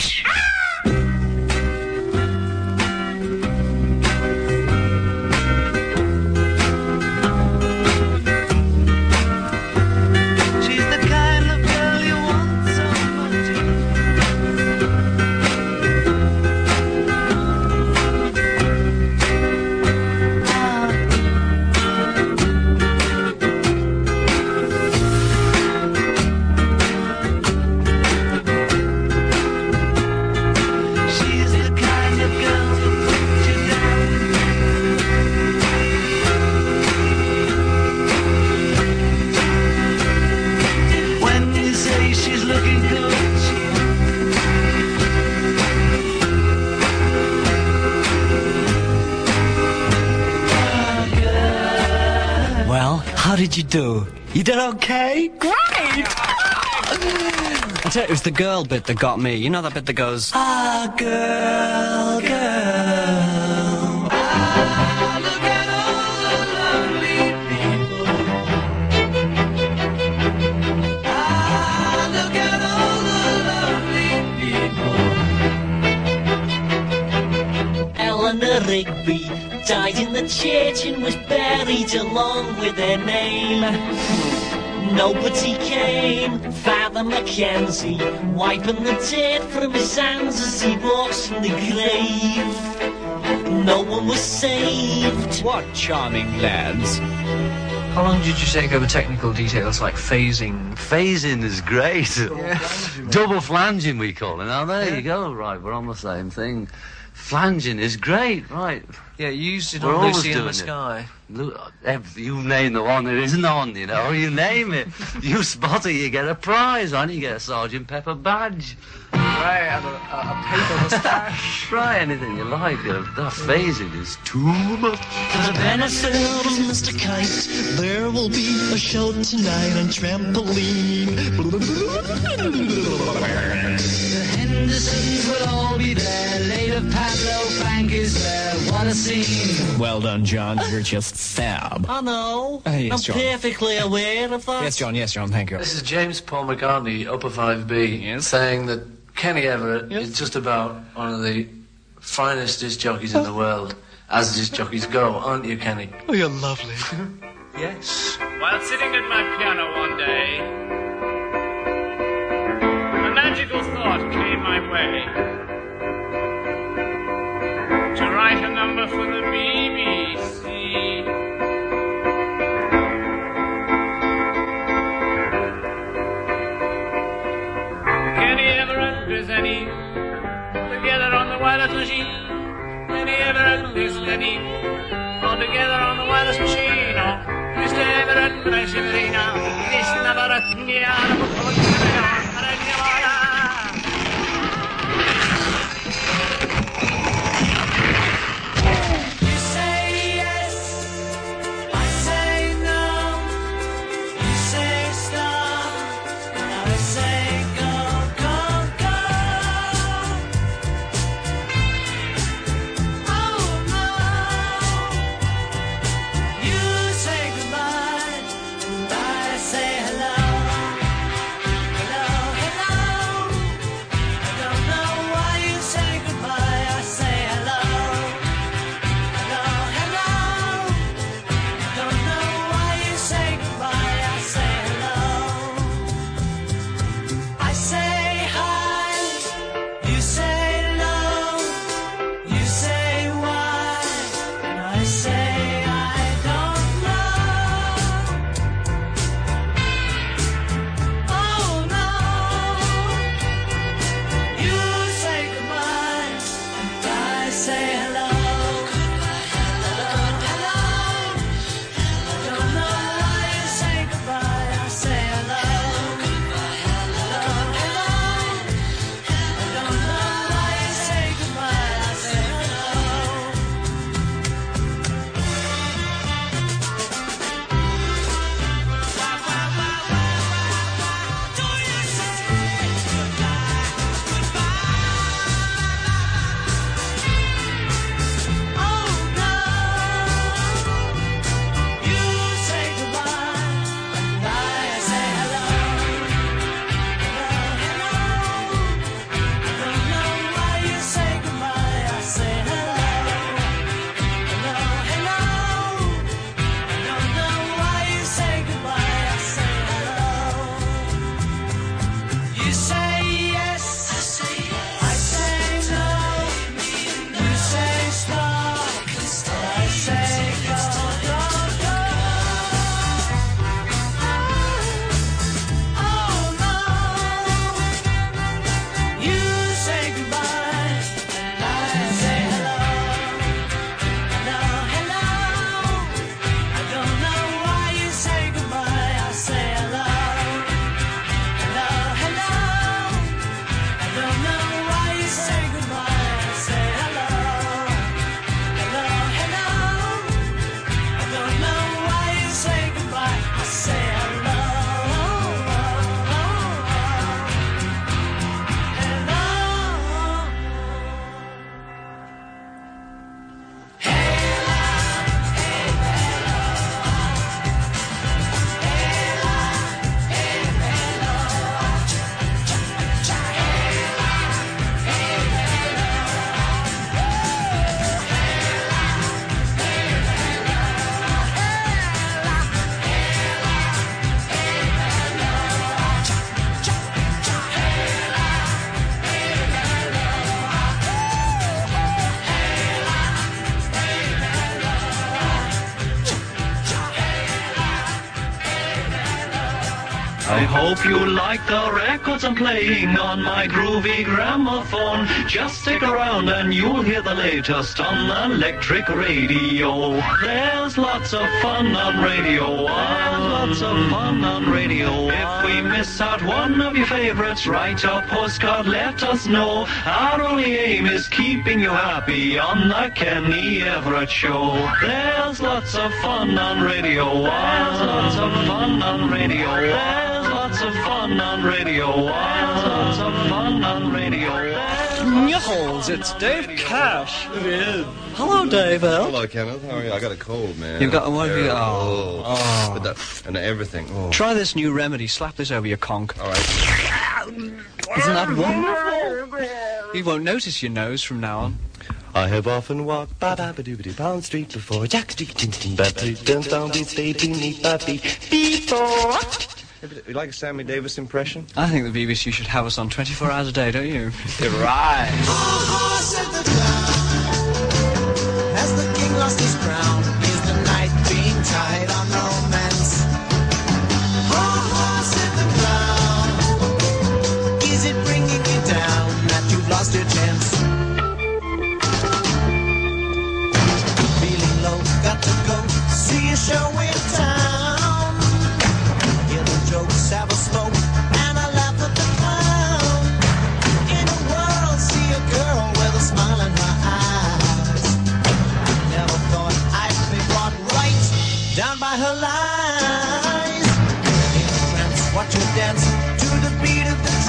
You do? You did okay? Great! I tell you, it was the girl bit that got me. You know that bit that goes, Ah, girl, girl. look at all the lovely people. Eleanor Rigby died in the church and was buried along with their name. Nobody came. Father McKenzie wiping the dirt from his hands as he walks from the grave. No one was saved. What charming lads. How long did you take over technical details like phasing? Phasing is great. Double *laughs* flanging, we call it. Now, there you go. Right, we're on the same thing. Flanging is great, right. Yeah, you used it We're on Lucy in the it. Sky. Lu- You name the one that isn't on, you know. You name it. *laughs* You spot it, you get a prize on. You get a Sergeant Pepper badge. Right, and a, a paper moustache. *laughs* Try anything you like. Uh, that phasing is too much. For the benefit of Mr. Kite, there will be a show tonight on trampoline. *laughs* The Hendersons will all be there. Later, Pablo Fanque is there. What a scene. Well done, John. You're just fab. I know. Uh, yes, I'm John. perfectly aware of that. Yes, John. Yes, John. Thank you. This is James Paul McCartney, Upper 5B, saying that Kenny Everett is just about one of the finest disc jockeys in the world, as disc jockeys go, aren't you, Kenny? Oh, you're lovely. *laughs* Yes. While sitting at my piano one day, a magical thought came my way to write a number for the BBC. Kenny Everett is Lenny together on the wireless machine. Kenny Everett is Lenny all together on the wireless machine. Oh, Mr. Everett, my Severina, Krishna Bharatnyana, You like the records I'm playing on my groovy gramophone. Just stick around and you'll hear the latest on the electric radio. There's lots of fun on Radio 1. Lots of fun on Radio 1. If we miss out one of your favorites, write a postcard, let us know. Our only aim is keeping you happy on the Kenny Everett Show. There's lots of fun on Radio 1. There's lots of fun on Radio 1. There's lots of fun on Radio 1. Lots of fun on Radio 1. Nichols, it's Dave Cash. It is. Hello, Dave Hello, Kenneth. How are you? I got a cold, man. You've got a- what have you- oh, oh. oh. With that, and everything. Oh. Try this new remedy. Slap this over your conch. All right. Isn't that wonderful? You won't notice your nose from now on. I have often walked by ba ba doo ba doo Pound Street before Jack Street, tin tin ba ba dun down beat stay beneath ba beat before. You like a Sammy Davis impression? I think the BBC should have us on 24 hours a day, don't you? You're right. *laughs* Oh, oh,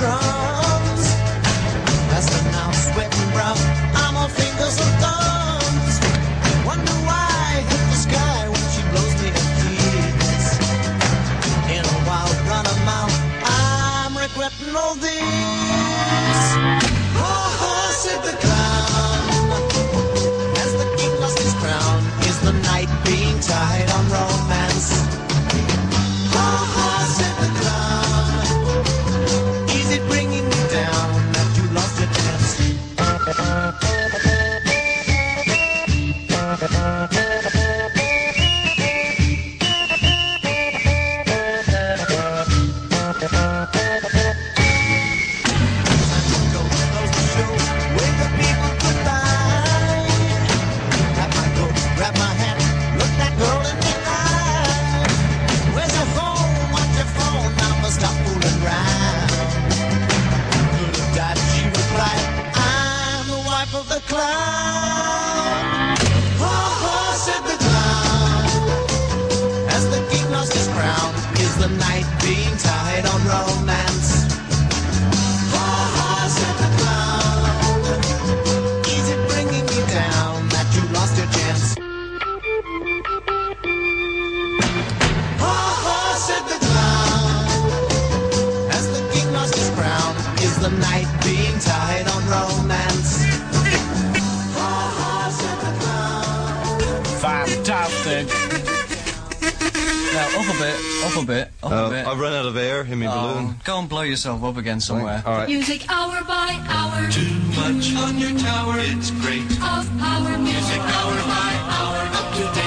beat of the drums. Now, sweating brown, I'm on fingers and thumbs. Wonder why I hit the sky when she blows me a kiss. In a wild run of mouth, I'm regretting all this. Yourself up again somewhere. All right. Music hour by hour. Too much on your tower, it's great. Of our Music hour by hour, up to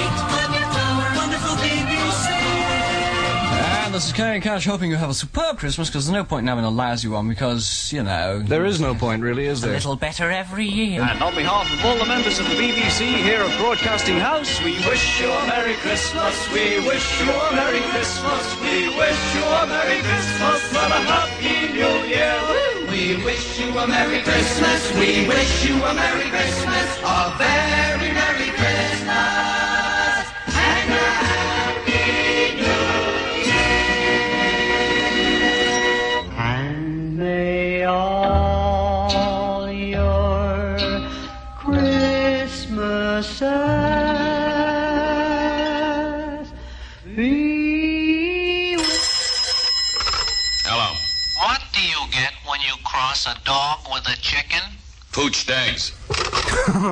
this is Karen Cash hoping you have a superb Christmas because there's no point in having a lousy one because, you know. There is no point, really, is there? a little better every year. And on behalf of all the members of the BBC here at Broadcasting House, we wish you a Merry Christmas. We wish you a Merry Christmas. We wish you a Merry Christmas and a Happy New Year. Woo! We wish you a Merry Christmas. We wish you a Merry Christmas. A very chicken? Poached eggs.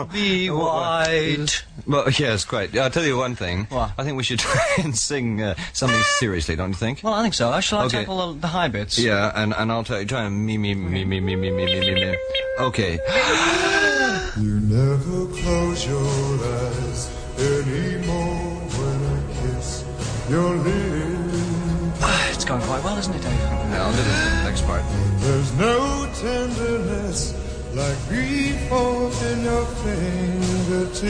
*laughs* Be white. Well, yes, quite. I'll tell you one thing. I think we should *laughs* try and sing uh, something seriously, don't you think? Well, I think so. Shall I Okay. tackle the, the high bits? Yeah, and, and I'll tell you, try and me, me, me, me, me, me, me, me, me, me. Okay. *gasps* You never close your eyes anymore when I kiss your lips. *sighs* it's going quite well, isn't it, Dave? Yeah, I'll do the next part. There's no tenderness like before in your fingertips.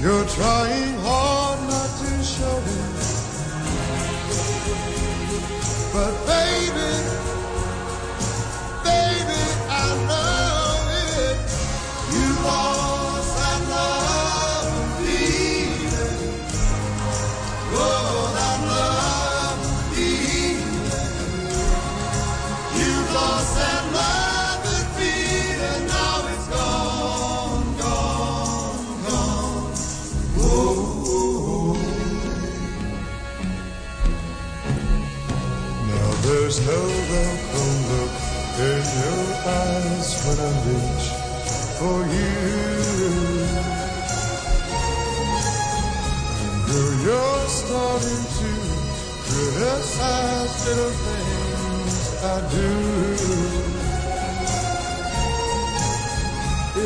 You're trying hard not to show it. But baby, baby, I know it. You lost eyes when I reach for you. Girl, you're starting to criticize little things I do.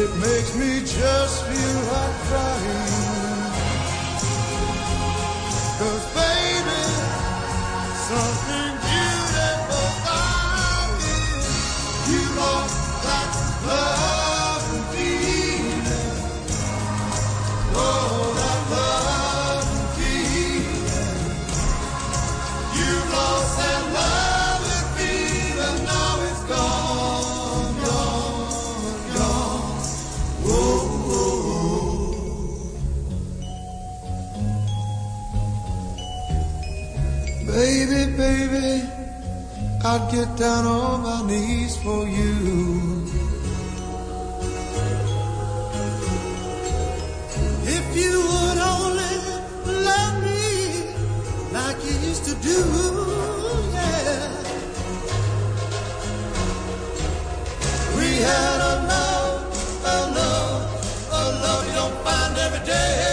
It makes me just feel like crying. Cause baby, something I'd get down on my knees for you. If you would only love me like you used to do, yeah. We had a love, a love, a love you don't find every day.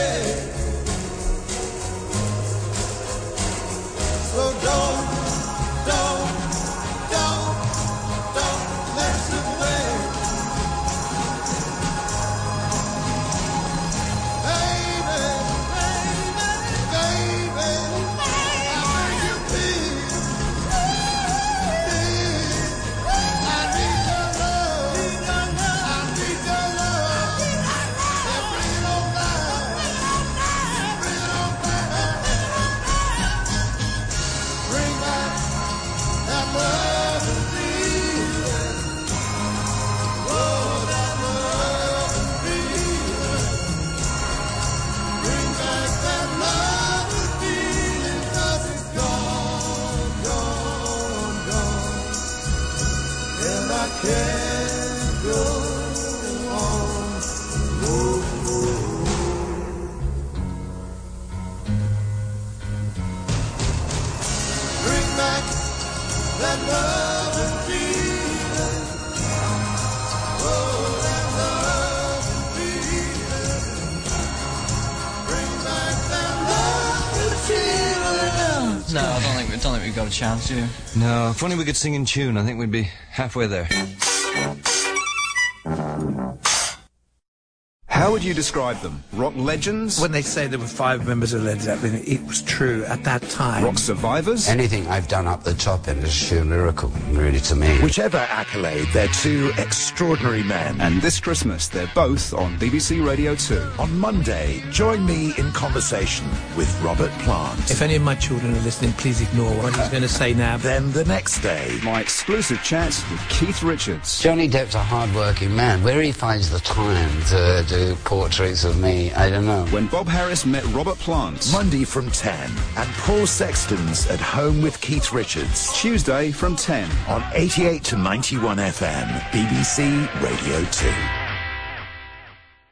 Chance, do you? No, if only we could sing in tune, I think we'd be halfway there. Would you describe them? Rock legends? When they say there were five members of Led Zeppelin, it was true at that time. Rock survivors? Anything I've done up the top end is a sheer miracle, really, to me. Whichever accolade, they're two extraordinary men. And this Christmas, they're both on BBC Radio 2. On Monday, join me in conversation with Robert Plant. If any of my children are listening, please ignore what he's going to say now. Then the next day, My exclusive chat with Keith Richards. Johnny Depp's a hard-working man. Where he finds the time to do portraits of me, I don't know. When Bob Harris met Robert Plant. Monday from 10, and Paul Sexton's At Home with Keith Richards. Tuesday from 10. On 88 to 91 FM, BBC Radio 2.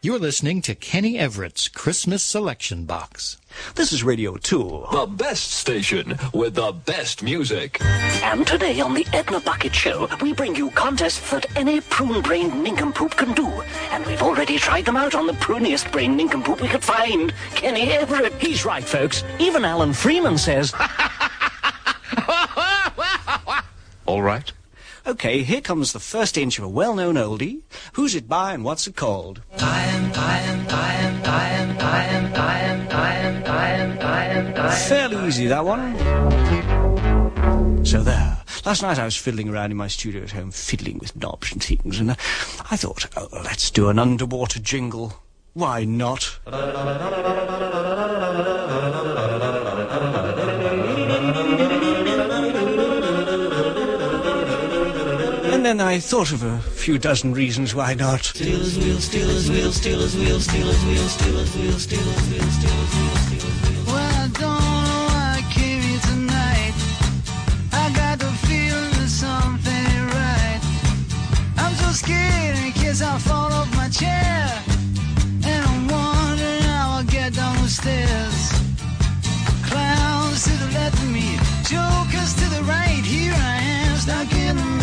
You're listening to Kenny Everett's Christmas Selection Box. This is Radio 2. The best station with the best music. And today on the Edna Bucket Show, we bring you contests that any prune-brained nincompoop can do. And we've already tried them out on the pruniest brain nincompoop we could find, Kenny Everett. He's right, folks. Even Alan Freeman says. *laughs* *laughs* All right. Okay, here comes the first inch of a well-known oldie. Who's it by and what's it called? Fairly easy, that one. So there. Last night I was fiddling around in my studio at home, fiddling with knobs and things, and uh, I thought, oh, let's do an underwater jingle. Why not? Then I thought of a few dozen reasons why not. Stuck in the.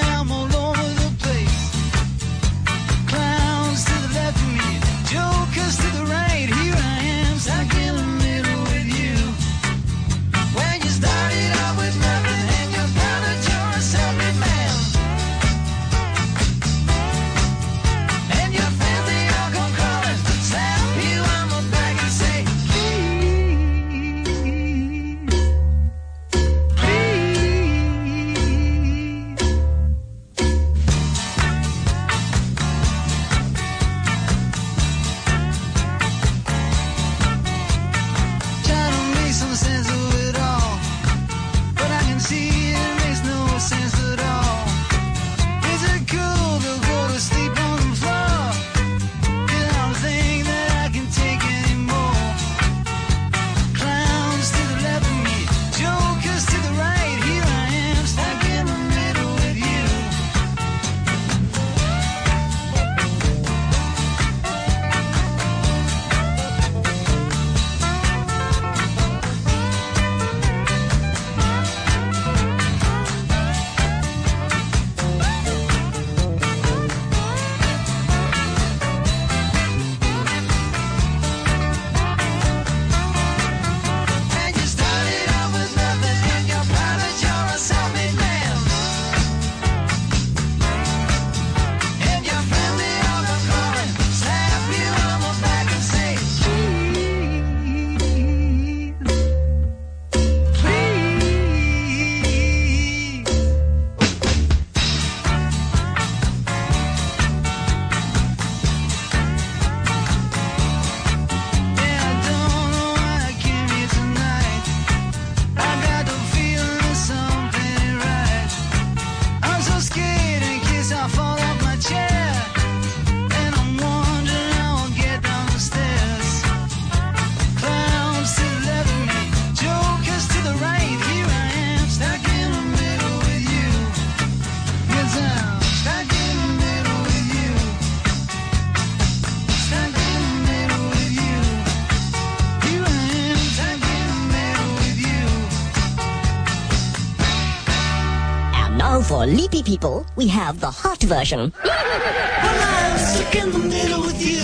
people, we have the hot version. I'm stuck in the middle with you,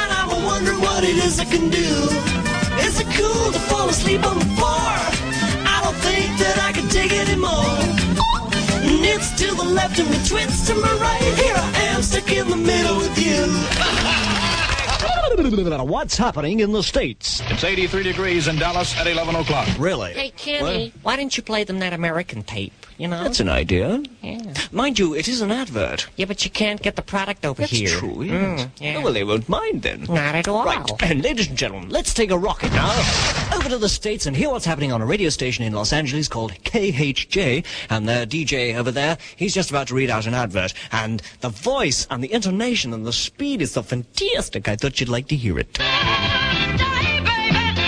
and I'm wondering what it is I can do. Is it cool to fall asleep on the floor? I don't think that I can take it anymore. Nits to the left and me twits to my right. Here I am stuck in the middle with you. *laughs* What's happening in the States? It's 83 degrees in Dallas at 11 o'clock. Really? Hey, Kenny, why didn't you play them that American tape? You know? That's an idea. Yeah. Mind you, it is an advert. Yeah, but you can't get the product over That's here. That's true, yes. Mm, yeah. Oh, well, they won't mind then. Not at all. Right, and ladies and gentlemen, let's take a rocket now over to the States and hear what's happening on a radio station in Los Angeles called KHJ. And their DJ over there, he's just about to read out an advert. And the voice and the intonation and the speed is so fantastic, I thought you'd like to hear it.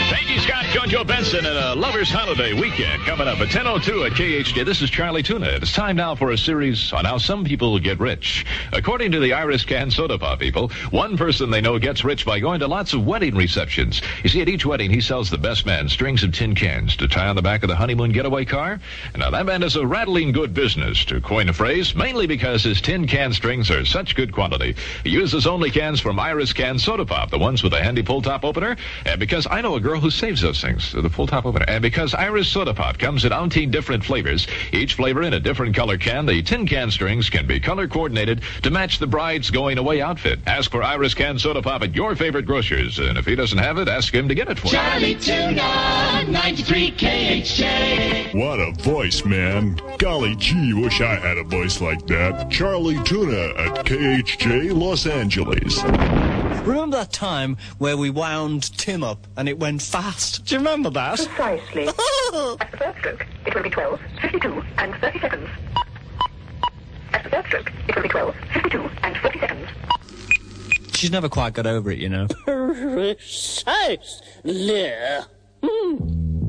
Peggy Scott, JoJo Benson, and a Lover's Holiday Weekend coming up at 10.02 at KHJ. This is Charlie Tuna. It's time now for a series on how some people get rich. According to the Iris Can Soda Pop people, one person they know gets rich by going to lots of wedding receptions. You see, at each wedding, he sells the best man strings of tin cans to tie on the back of the honeymoon getaway car. Now that man is a rattling good business, to coin a phrase, mainly because his tin can strings are such good quality. He uses only cans from Iris Can Soda Pop, the ones with a handy pull-top opener, and because I know a girl who saves those things, the full top opener, and because Iris Soda Pop comes in umpteen different flavors, each flavor in a different color can, the tin can strings can be color coordinated to match the bride's going away outfit. Ask for Iris Can Soda Pop at your favorite grocer's, and if he doesn't have it, ask him to get it for you. Charlie Tuna, 93 KHJ. What a voice, man. Golly gee, wish I had a voice like that. Charlie Tuna at KHJ Los Angeles. Remember that time where we wound Tim up and it went fast? Do you remember that? Precisely. *laughs* At the third stroke, it will be 12, 52, and 30 seconds. At the third stroke, it will be 12, 52, and 30 seconds. She's never quite got over it, you know. *laughs* Precisely. Hmm.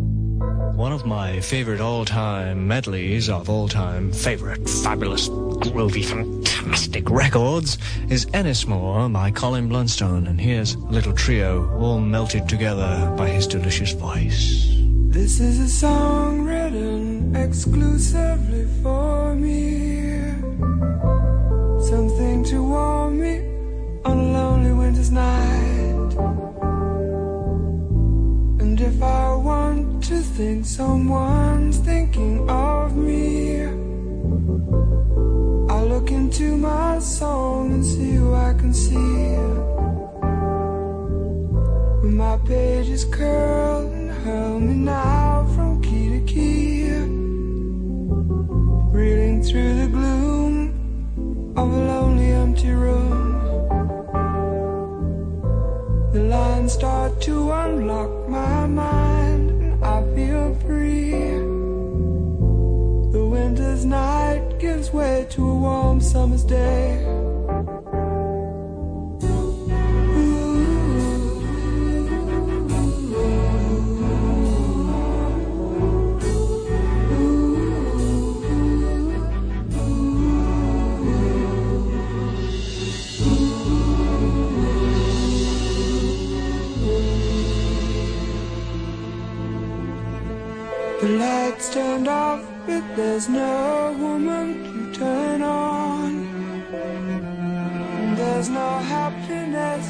One of my favorite all-time medleys of all-time favorite fabulous, groovy, fantastic records is Ennismore by Colin Blunstone, and here's a little trio all melted together by his delicious voice. This is a song written exclusively for me. Something to warm me on a lonely winter's night. And if I want to think someone's thinking of me, I look into my song and see who I can see. When my pages curl and hurl me now from key to key, reeling through the gloom of a lonely empty room. The lines start to unlock my mind and I feel free. The winter's night gives way to a warm summer's day. Lights turned off, but there's no woman to turn on. There's no happiness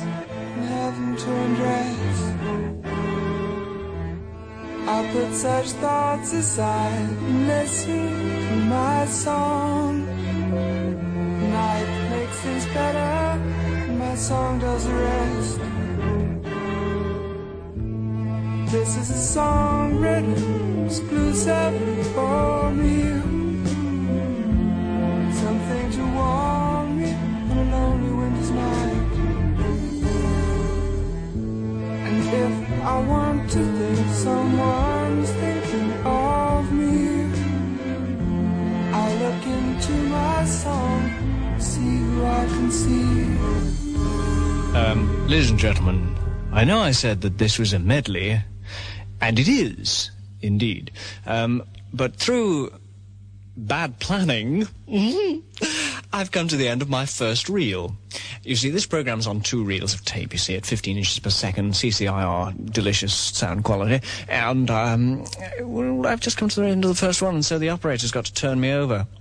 in having to undress. I put such thoughts aside and listen to my song. Night makes things better, my song does the rest. This is a song written exclusively for me. Something to warm me on a lonely winter's night. And if I want to think someone's thinking of me, I look into my song, see who I can see. Um, ladies and gentlemen, I know I said that this was a medley, and it is, indeed. Um, but through bad planning, *laughs* I've come to the end of my first reel. You see, this program's on two reels of tape, you see, at 15 inches per second, CCIR, delicious sound quality. And, um, well, I've just come to the end of the first one, and so the operator's got to turn me over. *laughs*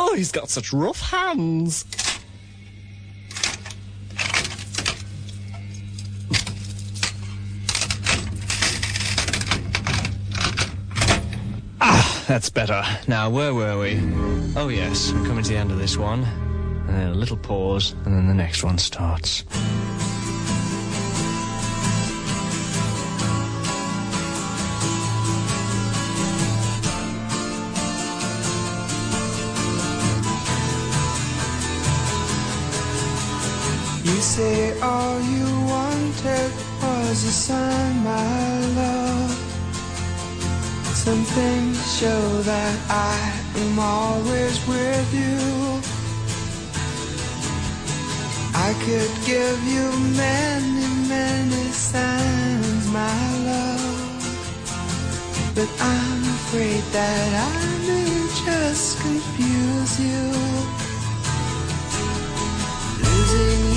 Oh, he's got such rough hands. That's better. Now, where were we? Oh, yes, we're coming to the end of this one. And then a little pause, and then the next one starts. You say all you wanted was a sign, my love. Some things show that I am always with you. I could give you many, many signs, my love. But I'm afraid that I may just confuse you. Losing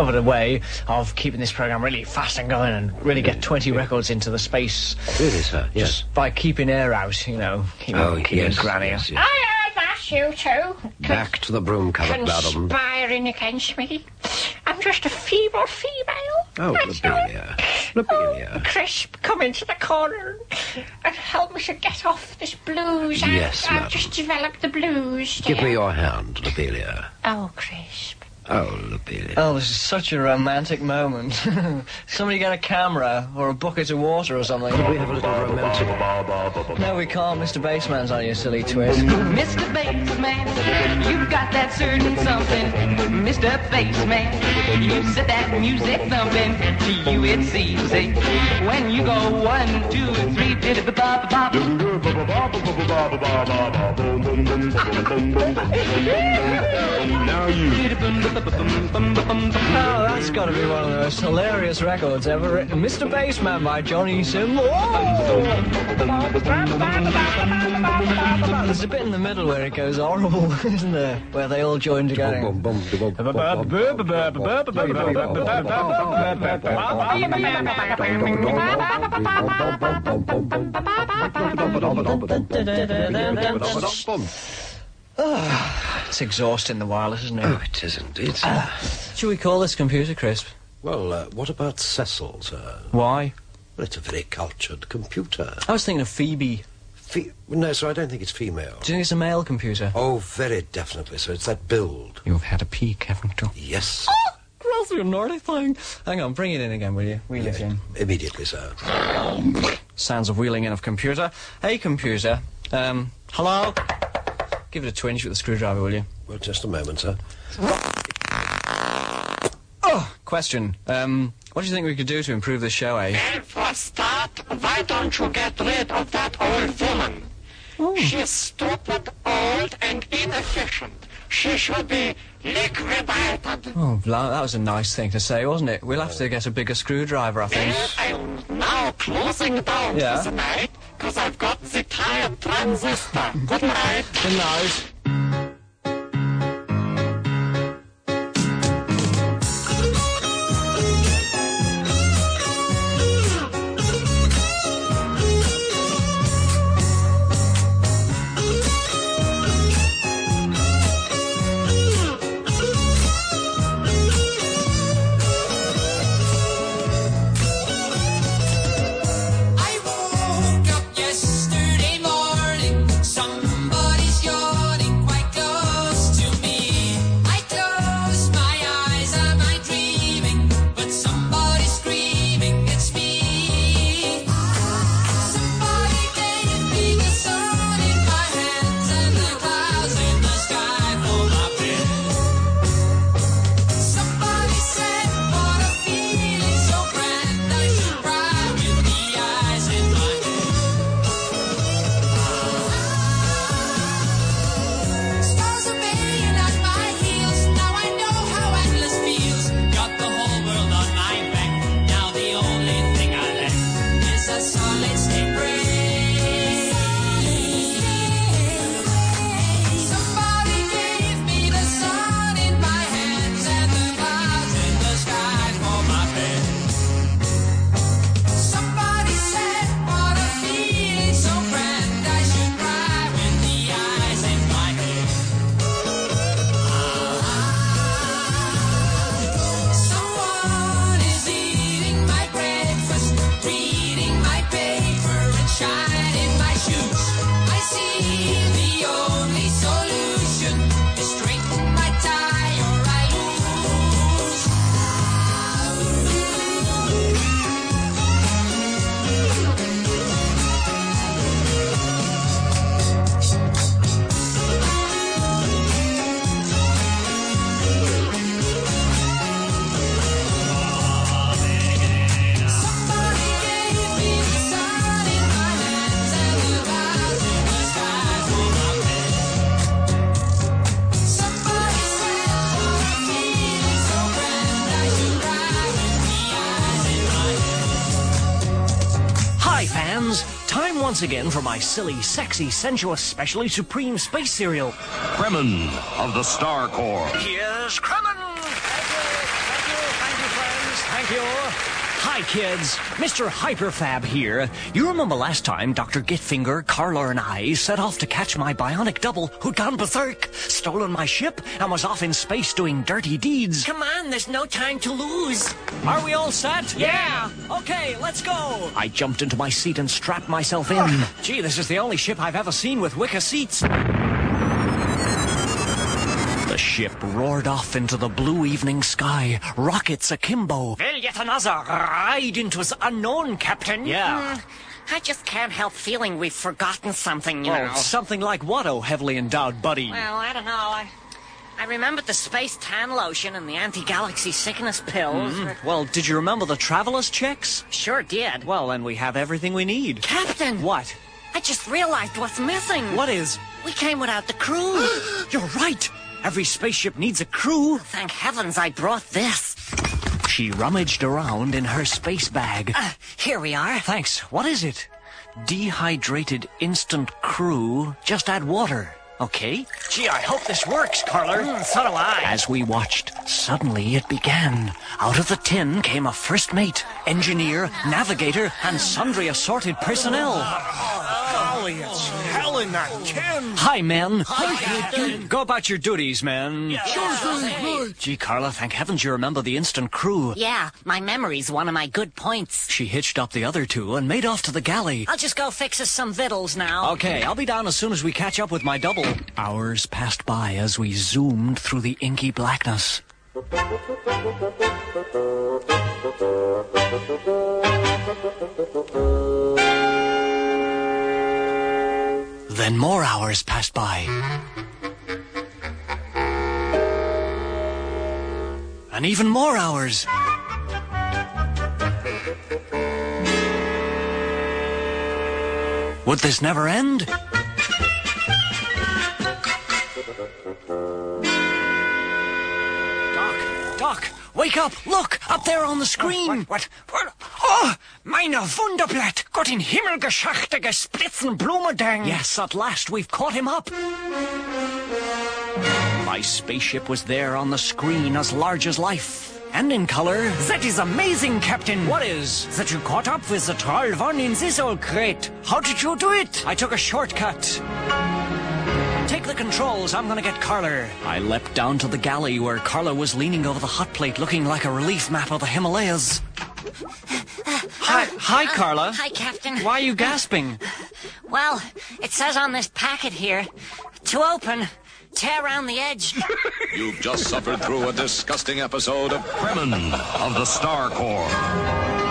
discovered a way of keeping this program really fast and going and really get 20 records into the space. Really, sir? Yes. Just by keeping air out, you know, keeping, Oh, keeping yes, granny. yes, yes. Hiya, that's you two. Back to the broom-covered madam. Conspiring against me. I'm just a feeble female. Oh, That's all. Lobelia. Lobelia. Crisp, come into the corner and help me to get off this blues. I've- Yes, I've, just developed the blues. Give me your hand, Lobelia. Oh, Crisp. Oh, Lobelia. Oh, this is such a romantic moment. *laughs* Somebody get a camera or a bucket of water or something. Could we have a little romantic... No, we can't. Mr. Bassman's on you, silly twist. Mr. Bassman, you've got that certain something. Mr. Bassman, you set that music thumping. To you it's easy. When you go one, two, three, bit of bop bop. Now you. Oh, that's got to be one of the most hilarious records ever written. Mr. Bassman by Johnny Cymbal. There's a bit in the middle where it goes horrible, isn't there? Where they all join together. It's exhausting the wireless, isn't it? Oh, it is indeed. Ah, should we call this computer crisp? Well, uh, what about Cecil, sir? Why? Well, it's a very cultured computer. I was thinking of Phoebe. Fe- no, sir, I don't think it's female. Do you think it's a male computer? Oh, very definitely, sir. It's that build. You've had a peek, haven't you? Yes. Gross, you naughty thing. Hang on, bring it in again, will you? Wheel it in. Immediately, sir. Sounds of wheeling in of computer. Hey, computer. Um, hello? Give it a twinge with the screwdriver, will you? Well, just a moment, sir. Oh, question. Um, what do you think we could do to improve the show, eh? Well, for a start, why don't you get rid of that old woman? Oh. She's stupid, old, and inefficient. She should be liquidated. Oh, that was a nice thing to say, wasn't it? We'll have to get a bigger screwdriver, I think. I'm now closing down Yeah. for the night, because I've got the tired transistor. Good night. Good night. My silly, sexy, sensuous, specially supreme space cereal. Kremmen of the Star Corps. Here's Kremmen! Thank you. Hi, kids. Mr. Hyperfab here. You remember last time Dr. Gitfinger, Carla, and I set off to catch my bionic double who'd gone berserk, stolen my ship, and was off in space doing dirty deeds. Come on, there's no time to lose. Are we all set? Yeah. Okay, let's go. I jumped into my seat and strapped myself in. Gee, this is the only ship I've ever seen with wicker seats. The ship roared off into the blue evening sky, rockets akimbo. Well, yet another ride into the unknown, Captain. Yeah. Hmm, I just can't help feeling we've forgotten something, you Oh, know. something like what, oh heavily endowed buddy? Well, I don't know. I, I remembered the space tan lotion and the anti-galaxy sickness pills. Mhm. Well, did you remember the traveler's checks? Sure did. Well, then we have everything we need. Captain! What? I just realized what's missing. What is? We came without the crew. *gasps* You're right. Every spaceship needs a crew. Thank heavens I brought this. She rummaged around in her space bag. Uh, here we are. Thanks. What is it? Dehydrated instant crew. Just add water. Okay? Gee, I hope this works, Carla. Mm, so do I. As we watched, suddenly it began. Out of the tin came a first mate, engineer, navigator, and sundry assorted personnel. Golly, it's hell in that tin. Hi, men. Hi, Captain. Go about your duties, men. Sure thing. Gee, Carla, thank heavens you remember the instant crew. Yeah, my memory's one of my good points. She hitched up the other two and made off to the galley. I'll just go fix us some victuals now. Okay, I'll be down as soon as we catch up with my double. Hours passed by as we zoomed through the inky blackness. Then more hours passed by. And even more hours. Would this never end? Wake up! Look, up there on the screen! Oh, what? what? Oh, meine Wunderblatt! Gott in Himmel geschachte Spitzenblumendang! Yes, at last we've caught him up. My spaceship was there on the screen as large as life. And in color. That is amazing, Captain. What is? That you caught up with the troll one in this old crate. How did you do it? I took a shortcut. Take the controls, I'm gonna get Carla. I leapt down to the galley where Carla was leaning over the hot plate looking like a relief map of the Himalayas. Hi, hi, uh, Carla. Hi, Captain. Why are you gasping? Well, it says on this packet here to open, tear around the edge. *laughs* You've just suffered through a disgusting episode of Kremmen of the Star Corps.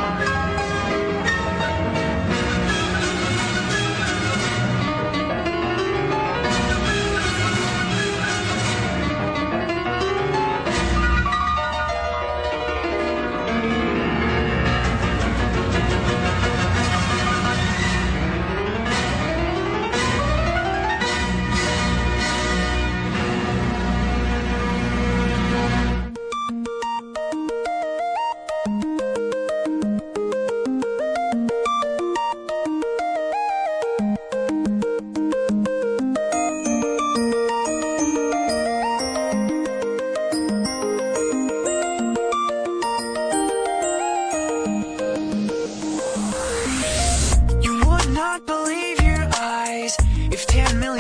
10 million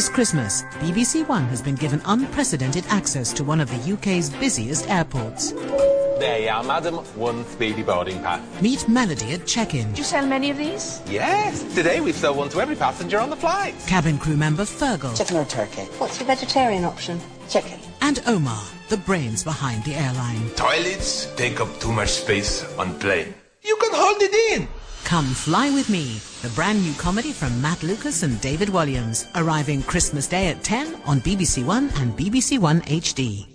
This Christmas, BBC One has been given unprecedented access to one of the UK's busiest airports. There you are, madam. One speedy boarding pass. Meet Melody at check-in. Do you sell many of these? Yes, today we've sold one to every passenger on the flight. Cabin crew member Fergal. Chicken or turkey? What's your vegetarian option? Chicken. And Omar, the brains behind the airline. Toilets take up too much space on plane. You can hold it in. Come Fly With Me, the brand new comedy from Matt Lucas and David Walliams, arriving Christmas Day at 10 on BBC One and BBC One HD.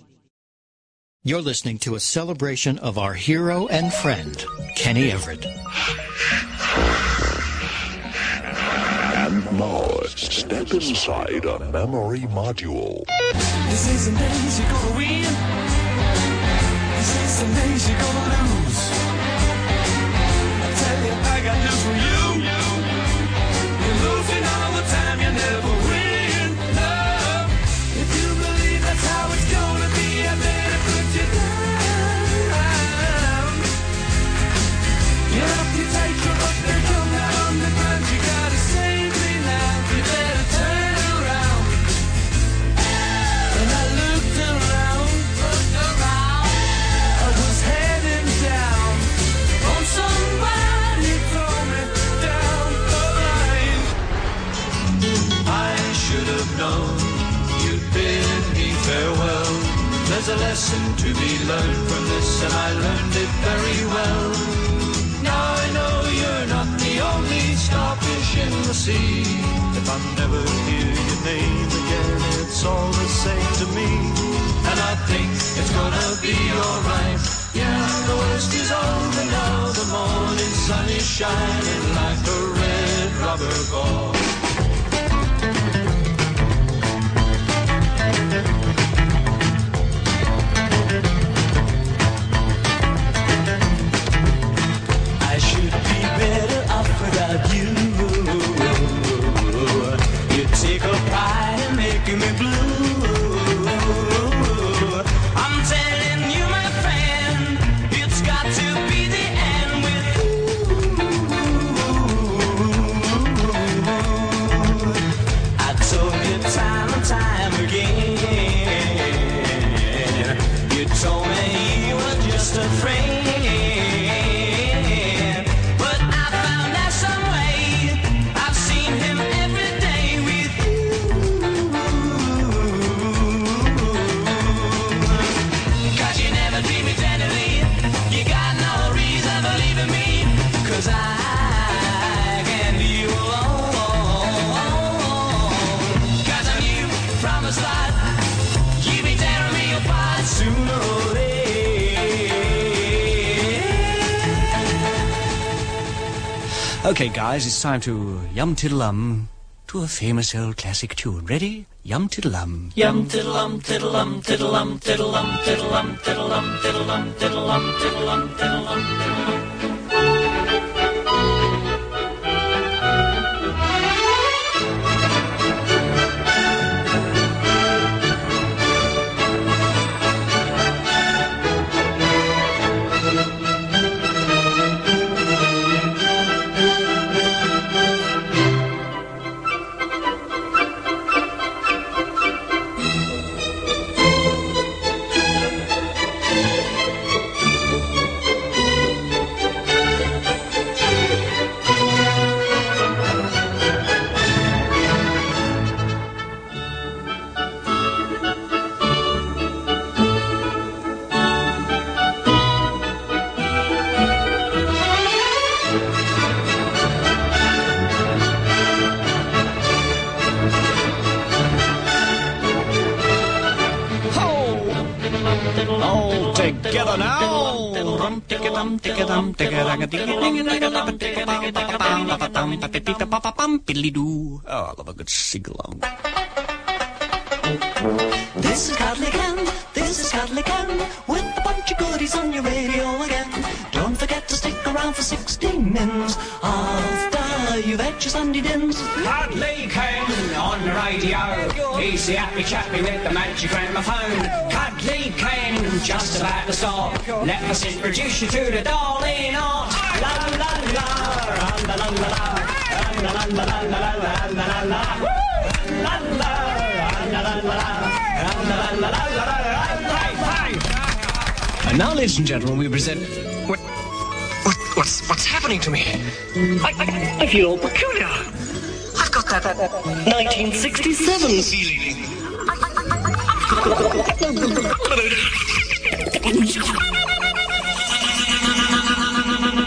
You're listening to a celebration of our hero and friend, Kenny Everett. And now, step inside a memory module. This is the days you're gonna win. This is the days you're gonna lose. I news for you. There's a lesson to be learned from this, and I learned it very well. Now I know you're not the only starfish in the sea. If I never hear your name again, it's all the same to me. And I think it's gonna be alright. Yeah, the worst is over now. The morning sun is shining like a red rubber ball. about you. Okay, guys, it's time to yum tiddlum to a famous old classic tune. Ready? Yum tiddlum. Yum tiddlum tiddlum tiddlum tiddlum tiddlum tiddlum tiddlum tiddlum tiddlum tiddlum tiddlum doo. Oh, I love a good sing along. This is Ken, this is with a bunch of goodies on your radio again. Don't forget to stick around for 16 mins after you've had your Sunday dinners. Cuddly Ken on the radio. He's the happy chappy with the magic gramophone. Cuddly Ken, just about to stop. Let us introduce you to the darling art. La la la la, la la la la, la la la la la la la la la. La la, la la la la, la la la la la. And now, ladies and gentlemen, we present. What? What? What's what's happening to me? I, I, I feel all peculiar. I've got that, that 1967 feeling.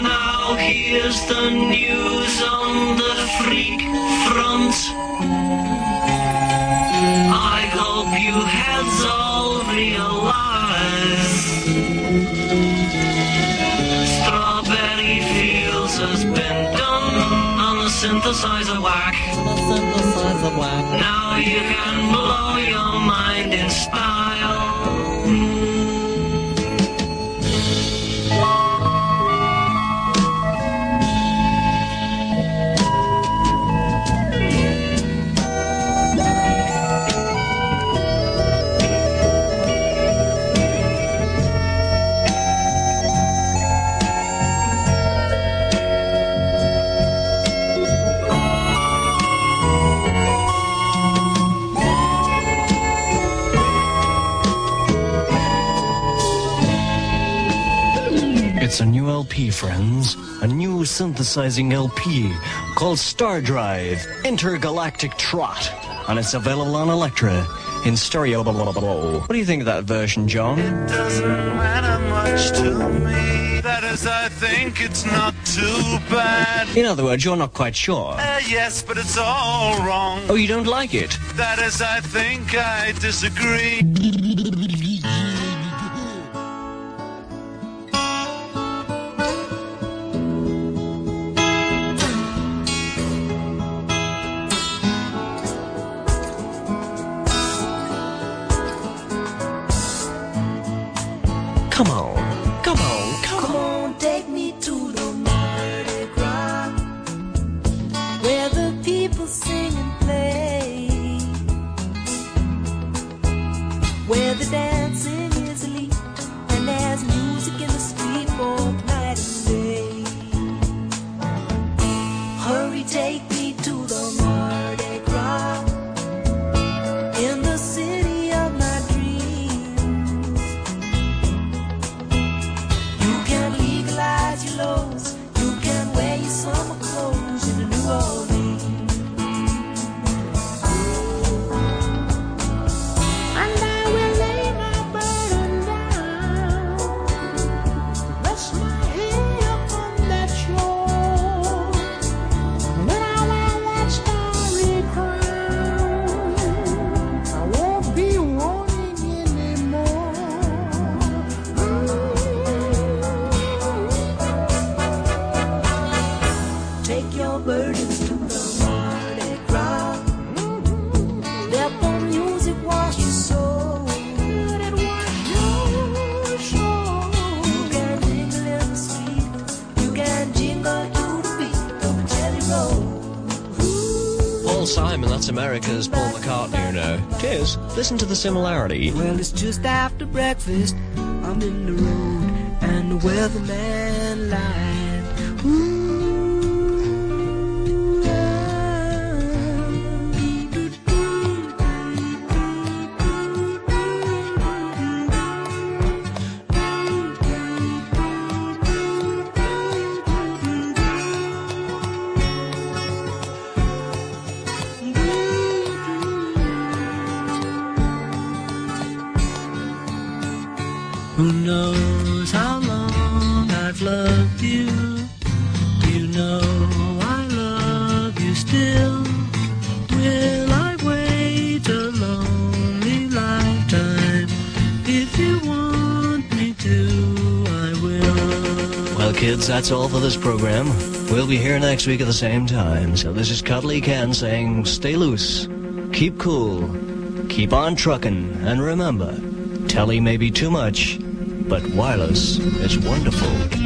Now here's the news on the freak front. size of whack. The simple size of whack. Now you can blow your mind in style. LP, friends. A new synthesizing LP called Star Drive Intergalactic Trot. And it's available on Elektra in stereo. Blah, blah, blah, What do you think of that version, John? doesn't matter much to me. That is, I think it's not too bad. In other words, you're not quite sure. Uh, yes, but it's all wrong. Oh, you don't like it? That is, I think I disagree. Listen to the similarity. Well, it's just after breakfast. I'm in the road, and the weatherman lied. Program. We'll be here next week at the same time. So this is Cuddly Ken saying, stay loose, keep cool, keep on trucking, and remember, telly may be too much, but wireless is wonderful.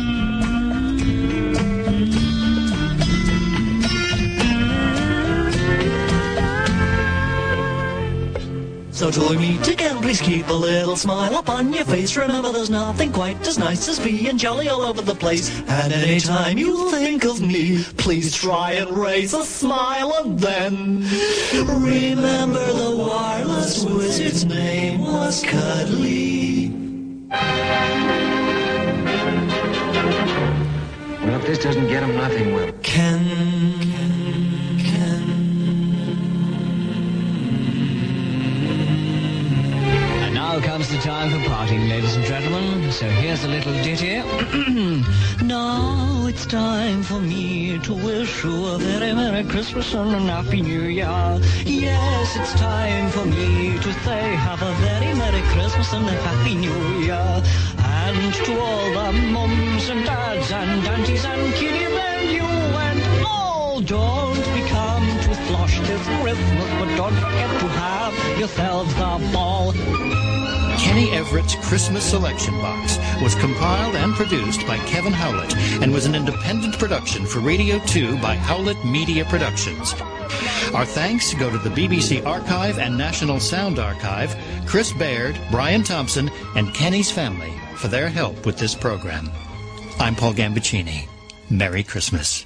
So join me again, please keep a little smile upon your face. Remember, there's nothing quite as nice as being jolly all over the place. And anytime you think of me, please try and raise a smile and then remember the wireless wizard's name was Cuddly. Well, if this doesn't get him, nothing will. Ken. Ladies and gentlemen. So here's a little ditty. *clears throat* now it's time for me to wish you a very Merry Christmas and a Happy New Year. Yes, it's time for me to say have a very Merry Christmas and a Happy New Year. And to all the mums and dads and aunties and kiddie and you and all, don't become too flushed this Christmas, but don't forget to have yourselves a ball. Kenny Everett's Christmas Selection Box was compiled and produced by Kevin Howlett and was an independent production for Radio 2 by Howlett Media Productions. Our thanks go to the BBC Archive and National Sound Archive, Chris Baird, Brian Thompson, and Kenny's family for their help with this program. I'm Paul Gambaccini. Merry Christmas.